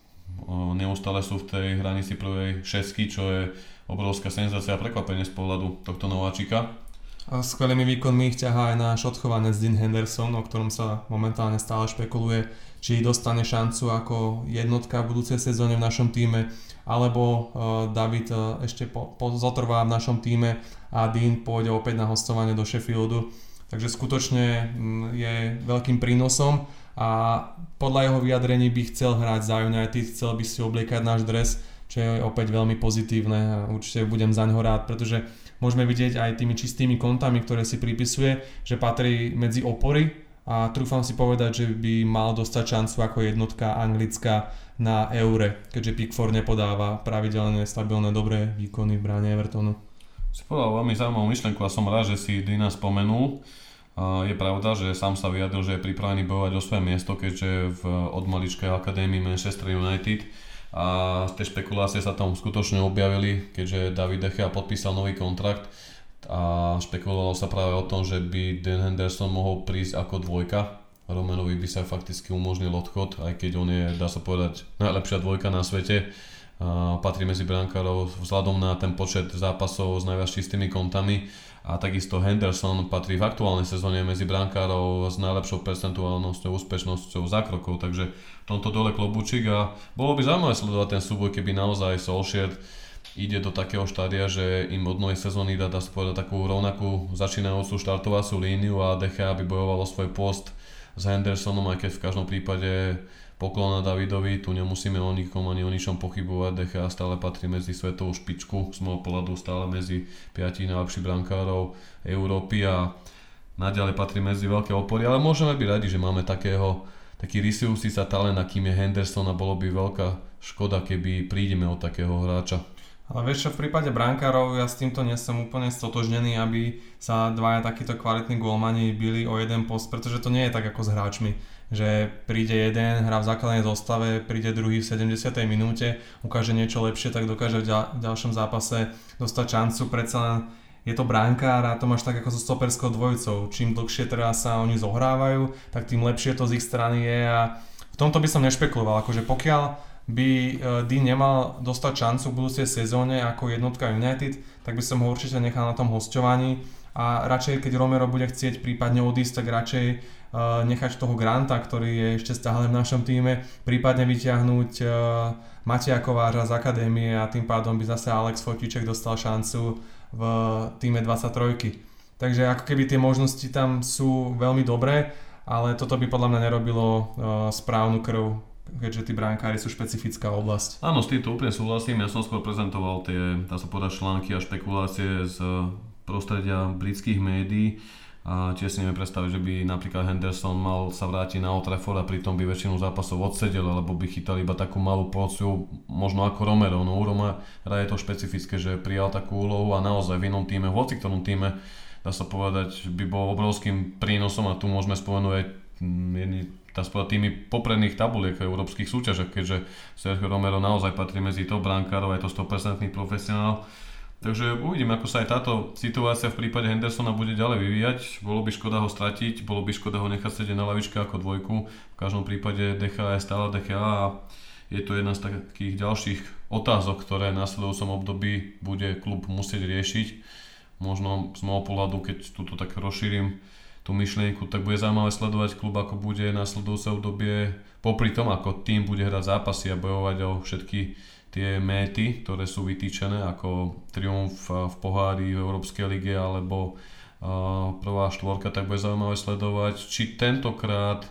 neustále sú v tej hranici prvej šesky, čo je obrovská senzácia a prekvapenie z pohľadu tohto nováčika. A skvelými výkonmi ich ťahá aj náš odchovanec Dean Henderson, o ktorom sa momentálne stále špekuluje, či dostane šancu ako jednotka v budúcej sezóne v našom týme, alebo uh, David uh, ešte po, po, zotrvá v našom týme a Dean pôjde opäť na hostovanie do Sheffieldu. Takže skutočne je veľkým prínosom a podľa jeho vyjadrení by chcel hrať za United, chcel by si obliekať náš dres, čo je opäť veľmi pozitívne a určite budem za ňo rád, pretože môžeme vidieť aj tými čistými kontami, ktoré si pripisuje, že patrí medzi opory a trúfam si povedať, že by mal dostať šancu ako jednotka anglická na eure, keďže Pickford nepodáva pravidelné, stabilné, dobré výkony v bráne Evertonu. Si povedal veľmi zaujímavú myšlenku a som rád, že si Dina spomenul. Je pravda, že sám sa vyjadril, že je pripravený bojovať o svoje miesto, keďže v, od maličkej akadémii Manchester United a tie špekulácie sa tam skutočne objavili, keďže David Dechea podpísal nový kontrakt a špekulovalo sa práve o tom, že by Dan Henderson mohol prísť ako dvojka. Romanovi by sa fakticky umožnil odchod, aj keď on je, dá sa povedať, najlepšia dvojka na svete. A patrí medzi brankárov vzhľadom na ten počet zápasov s najviac čistými kontami a takisto Henderson patrí v aktuálnej sezóne medzi brankárov s najlepšou percentuálnosťou, úspešnosťou zákrokov, takže v tomto dole klobúčik a bolo by zaujímavé sledovať ten súboj, keby naozaj Solskjaer ide do takého štádia, že im od novej sezóny dá, dá sa povedať takú rovnakú začínajúcu štartovacú líniu a Decha aby bojoval o svoj post s Hendersonom, aj keď v každom prípade poklona Davidovi, tu nemusíme o nikom ani o ničom pochybovať, Decha stále patrí medzi svetovú špičku, z môjho pohľadu stále medzi 5 najlepších brankárov Európy a naďalej patrí medzi veľké opory, ale môžeme byť radi, že máme takého taký rysujúci sa talent, akým je Henderson a bolo by veľká škoda, keby prídeme od takého hráča. Ale vieš čo, v prípade brankárov ja s týmto nie som úplne stotožnený, aby sa dvaja takíto kvalitní golmani byli o jeden post, pretože to nie je tak ako s hráčmi že príde jeden, hrá v základnej zostave, príde druhý v 70. minúte, ukáže niečo lepšie, tak dokáže v ďalšom zápase dostať šancu. Predsa je to bránkár a to máš tak ako so stoperskou dvojicou. Čím dlhšie teraz sa oni zohrávajú, tak tým lepšie to z ich strany je a v tomto by som nešpekuloval. Akože pokiaľ by e, Dean nemal dostať šancu v budúcej sezóne ako jednotka United, tak by som ho určite nechal na tom hostovaní a radšej keď Romero bude chcieť prípadne odísť, tak radšej e, nechať toho Granta, ktorý je ešte stále v našom týme, prípadne vyťahnuť e, Matia Kovářa z akadémie a tým pádom by zase Alex Fotiček dostal šancu v týme 23. Takže ako keby tie možnosti tam sú veľmi dobré, ale toto by podľa mňa nerobilo správnu krv keďže tí bránkári sú špecifická oblasť. Áno, s týmto úplne súhlasím. Ja som skôr prezentoval tie, dá sa povedať, články a špekulácie z prostredia britských médií a tiež si neviem predstaviť, že by napríklad Henderson mal sa vrátiť na Old Trafford a pritom by väčšinu zápasov odsedel, alebo by chytal iba takú malú porciu, možno ako Romero. No u Romera je to špecifické, že prijal takú úlohu a naozaj v inom týme, v hoci ktorom týme, dá sa povedať, by bol obrovským prínosom a tu môžeme spomenúť aj mm, tá spoda tými popredných tabuliek v európskych súťažach, keďže Sergio Romero naozaj patrí medzi top brankárov, je to 100% profesionál. Takže uvidíme, ako sa aj táto situácia v prípade Hendersona bude ďalej vyvíjať. Bolo by škoda ho stratiť, bolo by škoda ho nechať sedieť na lavičke ako dvojku. V každom prípade DHA je stále DHA a je to jedna z takých ďalších otázok, ktoré na sledujúcom období bude klub musieť riešiť. Možno z môjho pohľadu, keď túto tak rozšírim, tú myšlienku, tak bude zaujímavé sledovať klub, ako bude nasledujúce obdobie, popri tom, ako tým bude hrať zápasy a bojovať o všetky tie méty, ktoré sú vytýčené, ako triumf v pohári v Európskej lige alebo prvá štvorka, tak bude zaujímavé sledovať, či tentokrát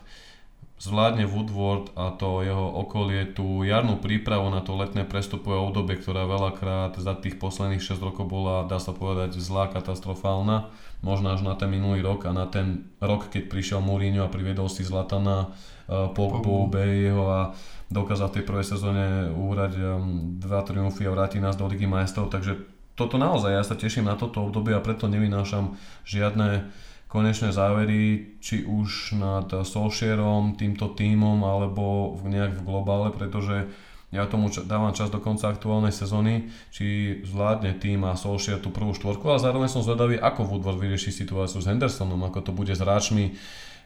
zvládne Woodward a to jeho okolie tú jarnú prípravu na to letné prestupové obdobie, ktorá veľakrát za tých posledných 6 rokov bola, dá sa povedať, zlá, katastrofálna. Možno až na ten minulý rok a na ten rok, keď prišiel Mourinho a priviedol si Zlatana, uh, Pogbu, Bejho a dokázal v tej prvej sezóne úhrať um, dva triumfy a vrátiť nás do Ligy majstrov, takže toto naozaj, ja sa teším na toto obdobie a preto nevynášam žiadne konečné závery, či už nad Solskjaerom, týmto tímom, alebo nejak v globále, pretože ja tomu dávam čas do konca aktuálnej sezóny, či zvládne tým a Solskjaer tú prvú štvorku, ale zároveň som zvedavý, ako Woodward vyrieši situáciu s Hendersonom, ako to bude s hráčmi,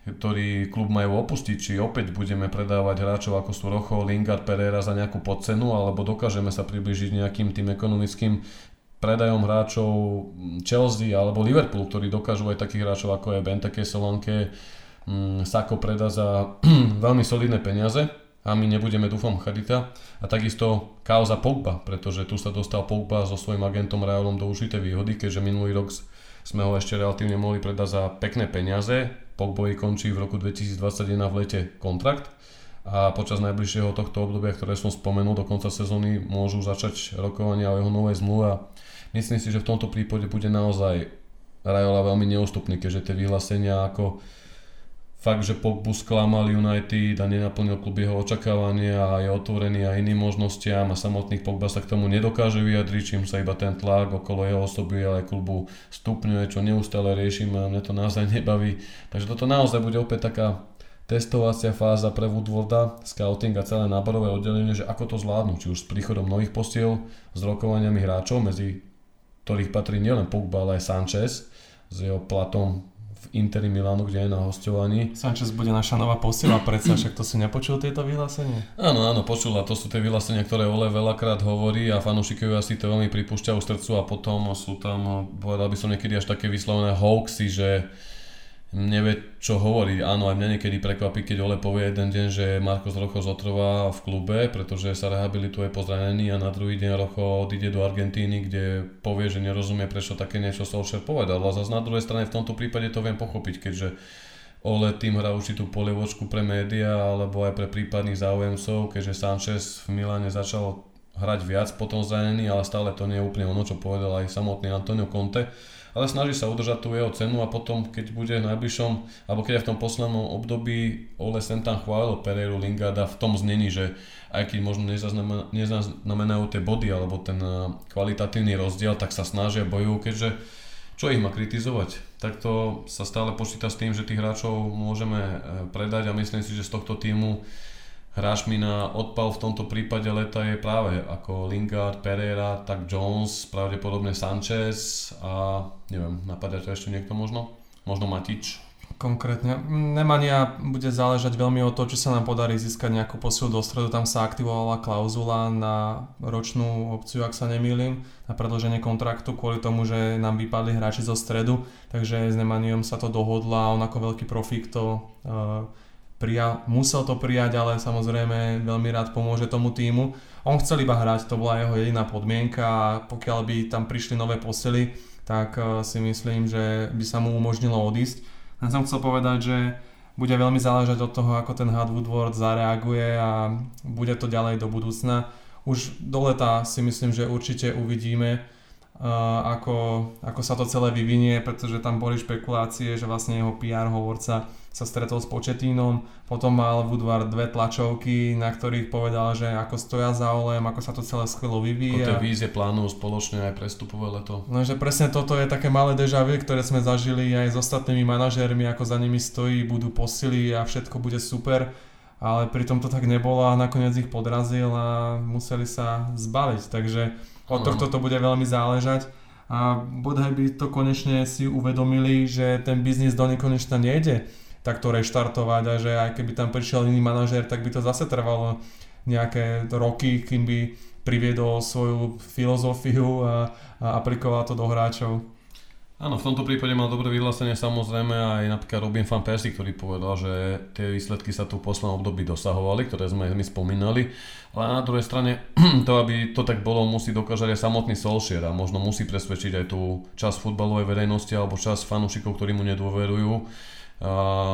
ktorí klub majú opustiť, či opäť budeme predávať hráčov ako sú Rocho, Lingard, Pereira za nejakú podcenu, alebo dokážeme sa približiť nejakým tým ekonomickým predajom hráčov Chelsea alebo Liverpool, ktorí dokážu aj takých hráčov ako je Benteke, Solanke, mm, Sako preda za veľmi solidné peniaze a my nebudeme dúfam charita. A takisto kauza Pogba, pretože tu sa dostal Pogba so svojím agentom Realom do určitej výhody, keďže minulý rok sme ho ešte relatívne mohli predať za pekné peniaze. Pogbovi končí v roku 2021 v lete kontrakt a počas najbližšieho tohto obdobia, ktoré som spomenul, do konca sezóny môžu začať rokovania o jeho novej zmluve myslím si, že v tomto prípade bude naozaj Rajola veľmi neústupný, keďže tie vyhlásenia ako fakt, že Pogbu sklamal United a nenaplnil klub jeho očakávania a je otvorený aj iným možnostiam a samotných Pogba sa k tomu nedokáže vyjadriť, čím sa iba ten tlak okolo jeho osoby ale klubu stupňuje, čo neustále riešim a mne to naozaj nebaví. Takže toto naozaj bude opäť taká testovacia fáza pre Woodwarda, scouting a celé náborové oddelenie, že ako to zvládnu, či už s príchodom nových posiel, s rokovaniami hráčov, medzi ktorých patrí nielen Pogba, ale aj Sanchez s jeho platom v Interi Milánu, kde je na hostovaní. Sanchez bude naša nová posila, predsa však to si nepočul tieto vyhlásenie? Áno, áno, počul a to sú tie vyhlásenia, ktoré Ole veľakrát hovorí a fanúšikovia si to veľmi pripúšťajú srdcu a potom sú tam, povedal by som niekedy až také vyslovené hoaxy, že nevie, čo hovorí. Áno, aj mňa niekedy prekvapí, keď Ole povie jeden deň, že Marcos Rocho zotrvá v klube, pretože sa rehabilituje po zranení a na druhý deň Rocho odíde do Argentíny, kde povie, že nerozumie, prečo také niečo Solskjaer povedal. A zase na druhej strane v tomto prípade to viem pochopiť, keďže Ole tým hrá určitú polievočku pre médiá alebo aj pre prípadných záujemcov, keďže Sanchez v Miláne začal hrať viac potom zranený, ale stále to nie je úplne ono, čo povedal aj samotný Antonio Conte ale snaží sa udržať tú jeho cenu a potom, keď bude v najbližšom, alebo keď aj v tom poslednom období Ole sem tam chválil Pereiru Lingarda v tom znení, že aj keď možno nezaznamenajú tie body alebo ten eh, kvalitatívny rozdiel, tak sa snažia, bojujú, keďže čo ich má kritizovať? Takto sa stále počíta s tým, že tých hráčov môžeme eh, predať a myslím si, že z tohto týmu hráčmi na odpal v tomto prípade leta je práve ako Lingard, Pereira, tak Jones, pravdepodobne Sanchez a neviem, napadá to ešte niekto možno? Možno Matič? Konkrétne. Nemania bude záležať veľmi o to, či sa nám podarí získať nejakú posilu do stredu. Tam sa aktivovala klauzula na ročnú opciu, ak sa nemýlim, na predloženie kontraktu kvôli tomu, že nám vypadli hráči zo stredu. Takže s Nemaniom sa to dohodla a on ako veľký profík to uh, prijal, musel to prijať, ale samozrejme veľmi rád pomôže tomu týmu. On chcel iba hrať, to bola jeho jediná podmienka a pokiaľ by tam prišli nové posily, tak eh, si myslím, že by sa mu umožnilo odísť. Ja som chcel povedať, že bude veľmi záležať od toho, ako ten Hard Woodward zareaguje a bude to ďalej do budúcna. Už do leta si myslím, že určite uvidíme, ako, ako sa to celé vyvinie, pretože tam boli špekulácie, že vlastne jeho PR hovorca sa stretol s Početínom, potom mal Woodward dve tlačovky, na ktorých povedal, že ako stoja za olem, ako sa to celé skvelo vyvíja. Ako tie vízie plánujú spoločne aj prestupové leto. No, že presne toto je také malé deja vu, ktoré sme zažili aj s ostatnými manažérmi, ako za nimi stojí, budú posily a všetko bude super. Ale pritom to tak nebolo a nakoniec ich podrazil a museli sa zbaliť, takže od tohto to bude veľmi záležať. A bodaj by to konečne si uvedomili, že ten biznis do nekonečna nejde takto reštartovať a že aj keby tam prišiel iný manažer, tak by to zase trvalo nejaké roky, kým by priviedol svoju filozofiu a, a aplikoval to do hráčov. Áno, v tomto prípade mal dobré vyhlásenie samozrejme aj napríklad Robin van Persie, ktorý povedal, že tie výsledky sa tu v poslednom období dosahovali, ktoré sme my spomínali, ale na druhej strane to, aby to tak bolo, musí dokážať aj samotný Solskjaer a možno musí presvedčiť aj tú časť futbalovej verejnosti alebo časť fanúšikov, ktorí mu nedôverujú,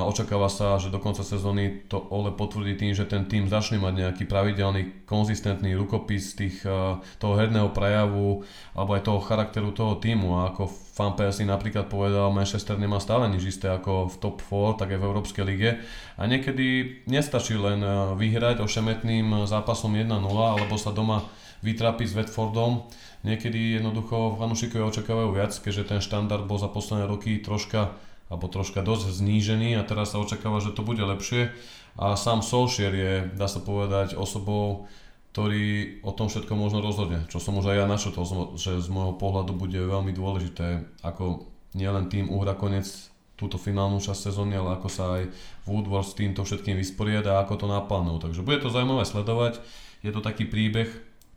očakáva sa, že do konca sezóny to Ole potvrdí tým, že ten tým začne mať nejaký pravidelný, konzistentný rukopis tých, toho herného prejavu alebo aj toho charakteru toho týmu. A ako Fan Persie napríklad povedal, Manchester nemá stále nič isté ako v top 4, tak aj v Európskej lige. A niekedy nestačí len vyhrať ošemetným zápasom 1-0 alebo sa doma vytrapiť s Watfordom. Niekedy jednoducho fanúšikovia očakávajú viac, keďže ten štandard bol za posledné roky troška alebo troška dosť znížený a teraz sa očakáva, že to bude lepšie. A sám Solskjaer je, dá sa povedať, osobou, ktorý o tom všetko možno rozhodne. Čo som už aj ja našetol, že z môjho pohľadu bude veľmi dôležité, ako nielen tým uhra konec túto finálnu časť sezóny, ale ako sa aj Woodward s týmto všetkým vysporiada a ako to naplánujú. Takže bude to zaujímavé sledovať. Je to taký príbeh,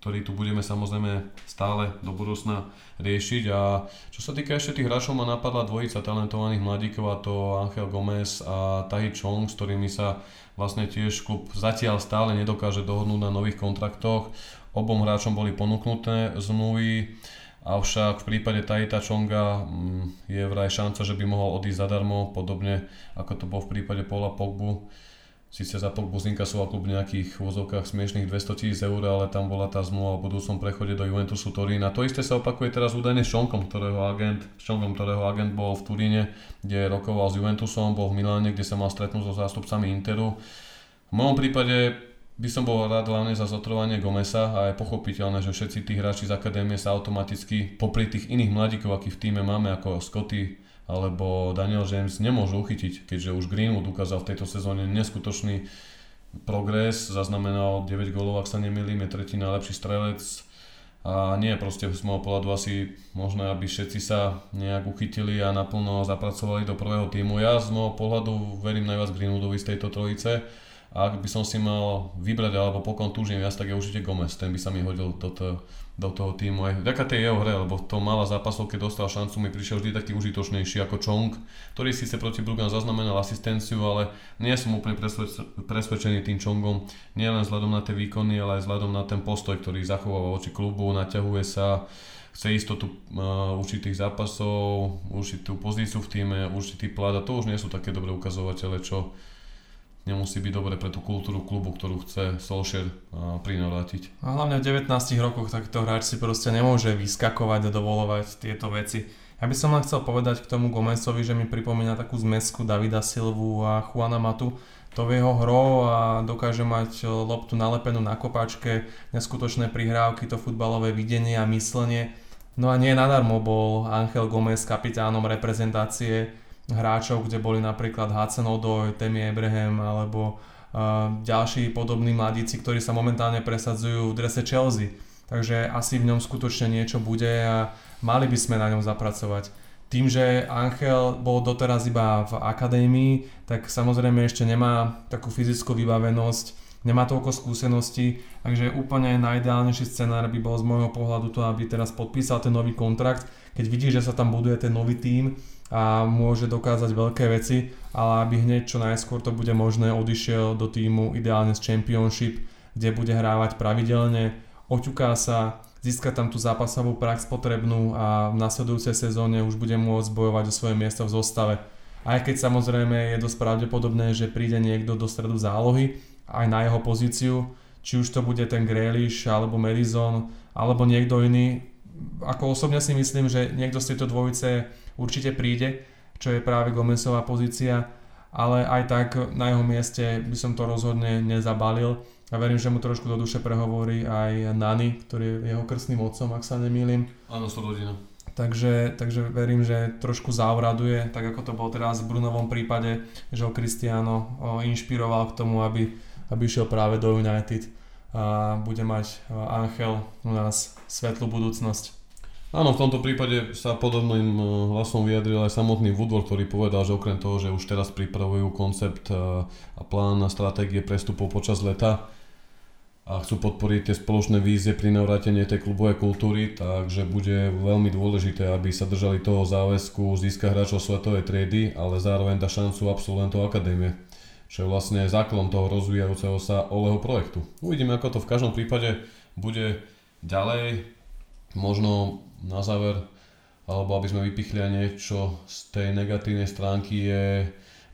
ktorý tu budeme samozrejme stále do budúcna riešiť. A čo sa týka ešte tých hráčov, ma napadla dvojica talentovaných mladíkov a to Angel Gomez a Tahi Chong, s ktorými sa vlastne tiež klub zatiaľ stále nedokáže dohodnúť na nových kontraktoch. Obom hráčom boli ponúknuté zmluvy, avšak v prípade Tahita Chonga mm, je vraj šanca, že by mohol odísť zadarmo, podobne ako to bol v prípade Paula Pogbu Sice za Pogbu zinkasoval klub v nejakých vozovkách smiešných 200 tisíc eur, ale tam bola tá zmluva o budúcom prechode do Juventusu. A to isté sa opakuje teraz údajne s Šonkom, ktorého agent, Šonkom, ktorého agent bol v Turíne, kde rokoval s Juventusom, bol v Miláne, kde sa mal stretnúť so zástupcami Interu. V mojom prípade by som bol rád hlavne za zotrvanie Gomesa a je pochopiteľné, že všetci tí hráči z akadémie sa automaticky popri tých iných mladíkov, akých v týme máme, ako Scotty, alebo Daniel James nemôžu uchytiť, keďže už Greenwood ukázal v tejto sezóne neskutočný progres, zaznamenal 9 gólov, ak sa nemýlim, je tretí najlepší strelec a nie proste z môjho pohľadu asi možné, aby všetci sa nejak uchytili a naplno zapracovali do prvého týmu. Ja z môjho pohľadu verím najviac Greenwoodovi z tejto trojice a ak by som si mal vybrať alebo pokon túžim viac, tak je určite Gomez, ten by sa mi hodil do toho do toho týmu aj vďaka tej jeho hre, lebo to malá zápasov, keď dostal šancu, mi prišiel vždy taký užitočnejší ako Chong, ktorý síce proti Brugam zaznamenal asistenciu, ale nie som úplne presvedčený tým Chongom, nie len vzhľadom na tie výkony, ale aj vzhľadom na ten postoj, ktorý zachováva voči klubu, naťahuje sa, chce istotu uh, určitých zápasov, určitú pozíciu v týme, určitý plát a to už nie sú také dobré ukazovatele, čo nemusí byť dobre pre tú kultúru klubu, ktorú chce Solskjaer prinavrátiť. A hlavne v 19 rokoch takto hráč si proste nemôže vyskakovať a dovolovať tieto veci. Ja by som len chcel povedať k tomu Gomesovi, že mi pripomína takú zmesku Davida Silvu a Juana Matu. To v jeho hro a dokáže mať loptu nalepenú na kopačke, neskutočné prihrávky, to futbalové videnie a myslenie. No a nie nadarmo bol Angel Gomez kapitánom reprezentácie hráčov, kde boli napríklad Hudson Odoi, Temi Abraham alebo uh, ďalší podobní mladíci, ktorí sa momentálne presadzujú v drese Chelsea. Takže asi v ňom skutočne niečo bude a mali by sme na ňom zapracovať. Tým, že Angel bol doteraz iba v akadémii, tak samozrejme ešte nemá takú fyzickú vybavenosť, nemá toľko skúseností, takže úplne najideálnejší scenár by bol z môjho pohľadu to, aby teraz podpísal ten nový kontrakt, keď vidí, že sa tam buduje ten nový tím a môže dokázať veľké veci, ale aby hneď čo najskôr to bude možné odišiel do týmu ideálne z Championship, kde bude hrávať pravidelne, oťuká sa, získa tam tú zápasovú prax potrebnú a v nasledujúcej sezóne už bude môcť bojovať o svoje miesto v zostave. Aj keď samozrejme je dosť pravdepodobné, že príde niekto do stredu zálohy, aj na jeho pozíciu, či už to bude ten Grealish alebo Madison alebo niekto iný. Ako osobne si myslím, že niekto z tejto dvojice určite príde, čo je práve Gomezová pozícia, ale aj tak na jeho mieste by som to rozhodne nezabalil a verím, že mu trošku do duše prehovorí aj Nani, ktorý je jeho krstným otcom, ak sa nemýlim. Áno, sú rodina. Takže, takže verím, že trošku zauraduje, tak ako to bol teraz v Brunovom prípade, že ho Cristiano inšpiroval k tomu, aby, aby išiel práve do United a bude mať Angel u nás svetlú budúcnosť. Áno, v tomto prípade sa podobným e, hlasom vyjadril aj samotný Woodward, ktorý povedal, že okrem toho, že už teraz pripravujú koncept e, a plán na stratégie prestupov počas leta a chcú podporiť tie spoločné vízie pri navrátení tej klubovej kultúry, takže bude veľmi dôležité, aby sa držali toho záväzku získať hráčov svetovej triedy, ale zároveň dá šancu absolventov akadémie čo je vlastne základom toho rozvíjajúceho sa Oleho projektu. Uvidíme, ako to v každom prípade bude ďalej. Možno na záver, alebo aby sme vypichli aj niečo z tej negatívnej stránky je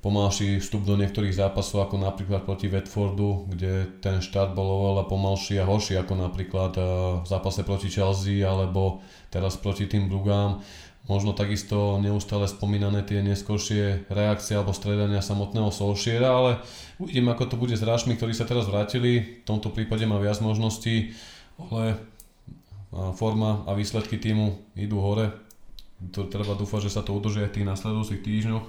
pomalší vstup do niektorých zápasov, ako napríklad proti Watfordu, kde ten štart bol oveľa pomalší a horší, ako napríklad eh, v zápase proti Chelsea, alebo teraz proti tým Brugám. Možno takisto neustále spomínané tie neskôršie reakcie alebo stredania samotného Solšiera, ale uvidím, ako to bude s hráčmi, ktorí sa teraz vrátili. V tomto prípade má viac možností, ale forma a výsledky týmu idú hore. To treba dúfať, že sa to udrží aj v tých nasledujúcich týždňoch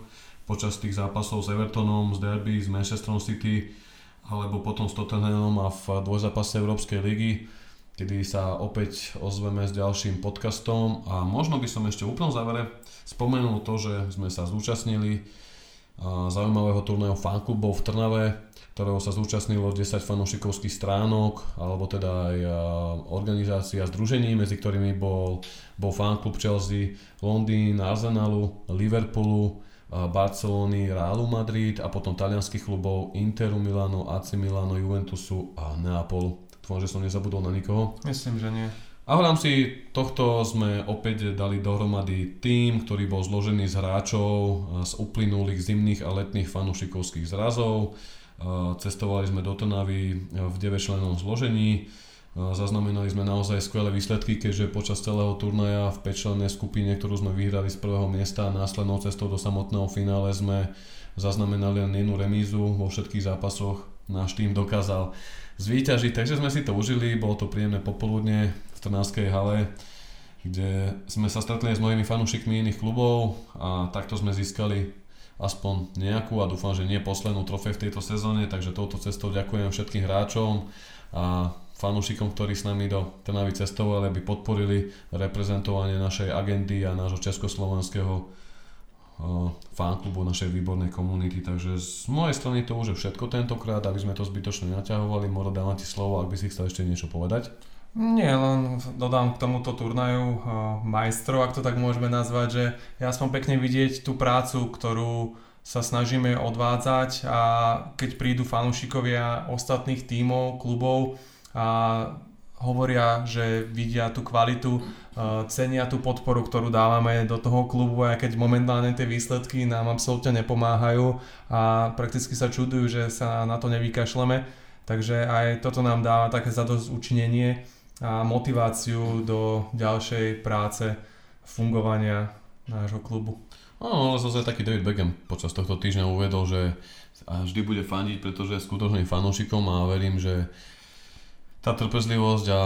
počas tých zápasov s Evertonom, z Derby, s Manchesterom City alebo potom s Tottenhamom a v dvojzápase Európskej ligy, kedy sa opäť ozveme s ďalším podcastom a možno by som ešte v úplnom závere spomenul to, že sme sa zúčastnili zaujímavého turnaja fanklubov v Trnave, ktorého sa zúčastnilo 10 fanúšikovských stránok, alebo teda aj organizácia združení, medzi ktorými bol, bol fanklub Chelsea, Londýn, Arsenalu, Liverpoolu, Barcelony, Realu Madrid a potom talianských klubov Interu Milano, AC Milano, Juventusu a Neapolu. Dúfam, že som nezabudol na nikoho. Myslím, že nie. A v rámci tohto sme opäť dali dohromady tým, ktorý bol zložený z hráčov z uplynulých zimných a letných fanúšikovských zrazov. Cestovali sme do Trnavy v 9 zložení. Zaznamenali sme naozaj skvelé výsledky, keďže počas celého turnaja v 5 skupine, ktorú sme vyhrali z prvého miesta a následnou cestou do samotného finále sme zaznamenali len jednu remízu vo všetkých zápasoch. Náš tým dokázal zvíťažiť, takže sme si to užili, bolo to príjemné popoludne v Trnavskej hale, kde sme sa stretli s mnohými fanúšikmi iných klubov a takto sme získali aspoň nejakú a dúfam, že nie poslednú trofej v tejto sezóne, takže touto cestou ďakujem všetkým hráčom a fanúšikom, ktorí s nami do Trnavy cestovali, aby podporili reprezentovanie našej agendy a nášho československého fanklubu, našej výbornej komunity. Takže z mojej strany to už je všetko tentokrát, aby sme to zbytočne naťahovali. Moro, dávam ti slovo, ak by si chcel ešte niečo povedať. Nie, len dodám k tomuto turnaju majstrov, ak to tak môžeme nazvať, že ja som pekne vidieť tú prácu, ktorú sa snažíme odvádzať a keď prídu fanúšikovia ostatných tímov, klubov, a hovoria, že vidia tú kvalitu, cenia tú podporu, ktorú dávame do toho klubu a keď momentálne tie výsledky nám absolútne nepomáhajú a prakticky sa čudujú, že sa na to nevykašleme. Takže aj toto nám dáva také zadosť učinenie a motiváciu do ďalšej práce fungovania nášho klubu. No, ale zase taký David Beckham počas tohto týždňa uvedol, že vždy bude fandiť, pretože je skutočným fanúšikom a verím, že tá trpezlivosť a,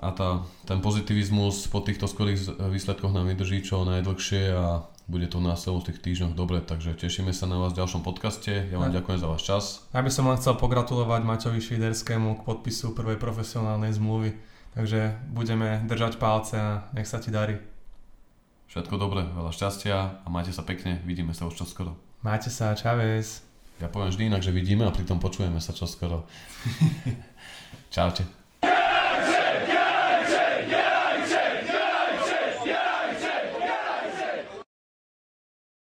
a tá, ten pozitivizmus po týchto skorých výsledkoch nám vydrží čo najdlhšie a bude to na v tých týždňoch dobre, takže tešíme sa na vás v ďalšom podcaste. Ja vám ďakujem za váš čas. Ja by som len chcel pogratulovať Maťovi Šviderskému k podpisu prvej profesionálnej zmluvy. Takže budeme držať palce a nech sa ti darí. Všetko dobré, veľa šťastia a majte sa pekne, vidíme sa už čoskoro. Majte sa, čaves. Ja poviem vždy inak, že vidíme a pritom počujeme sa čoskoro. Čaute.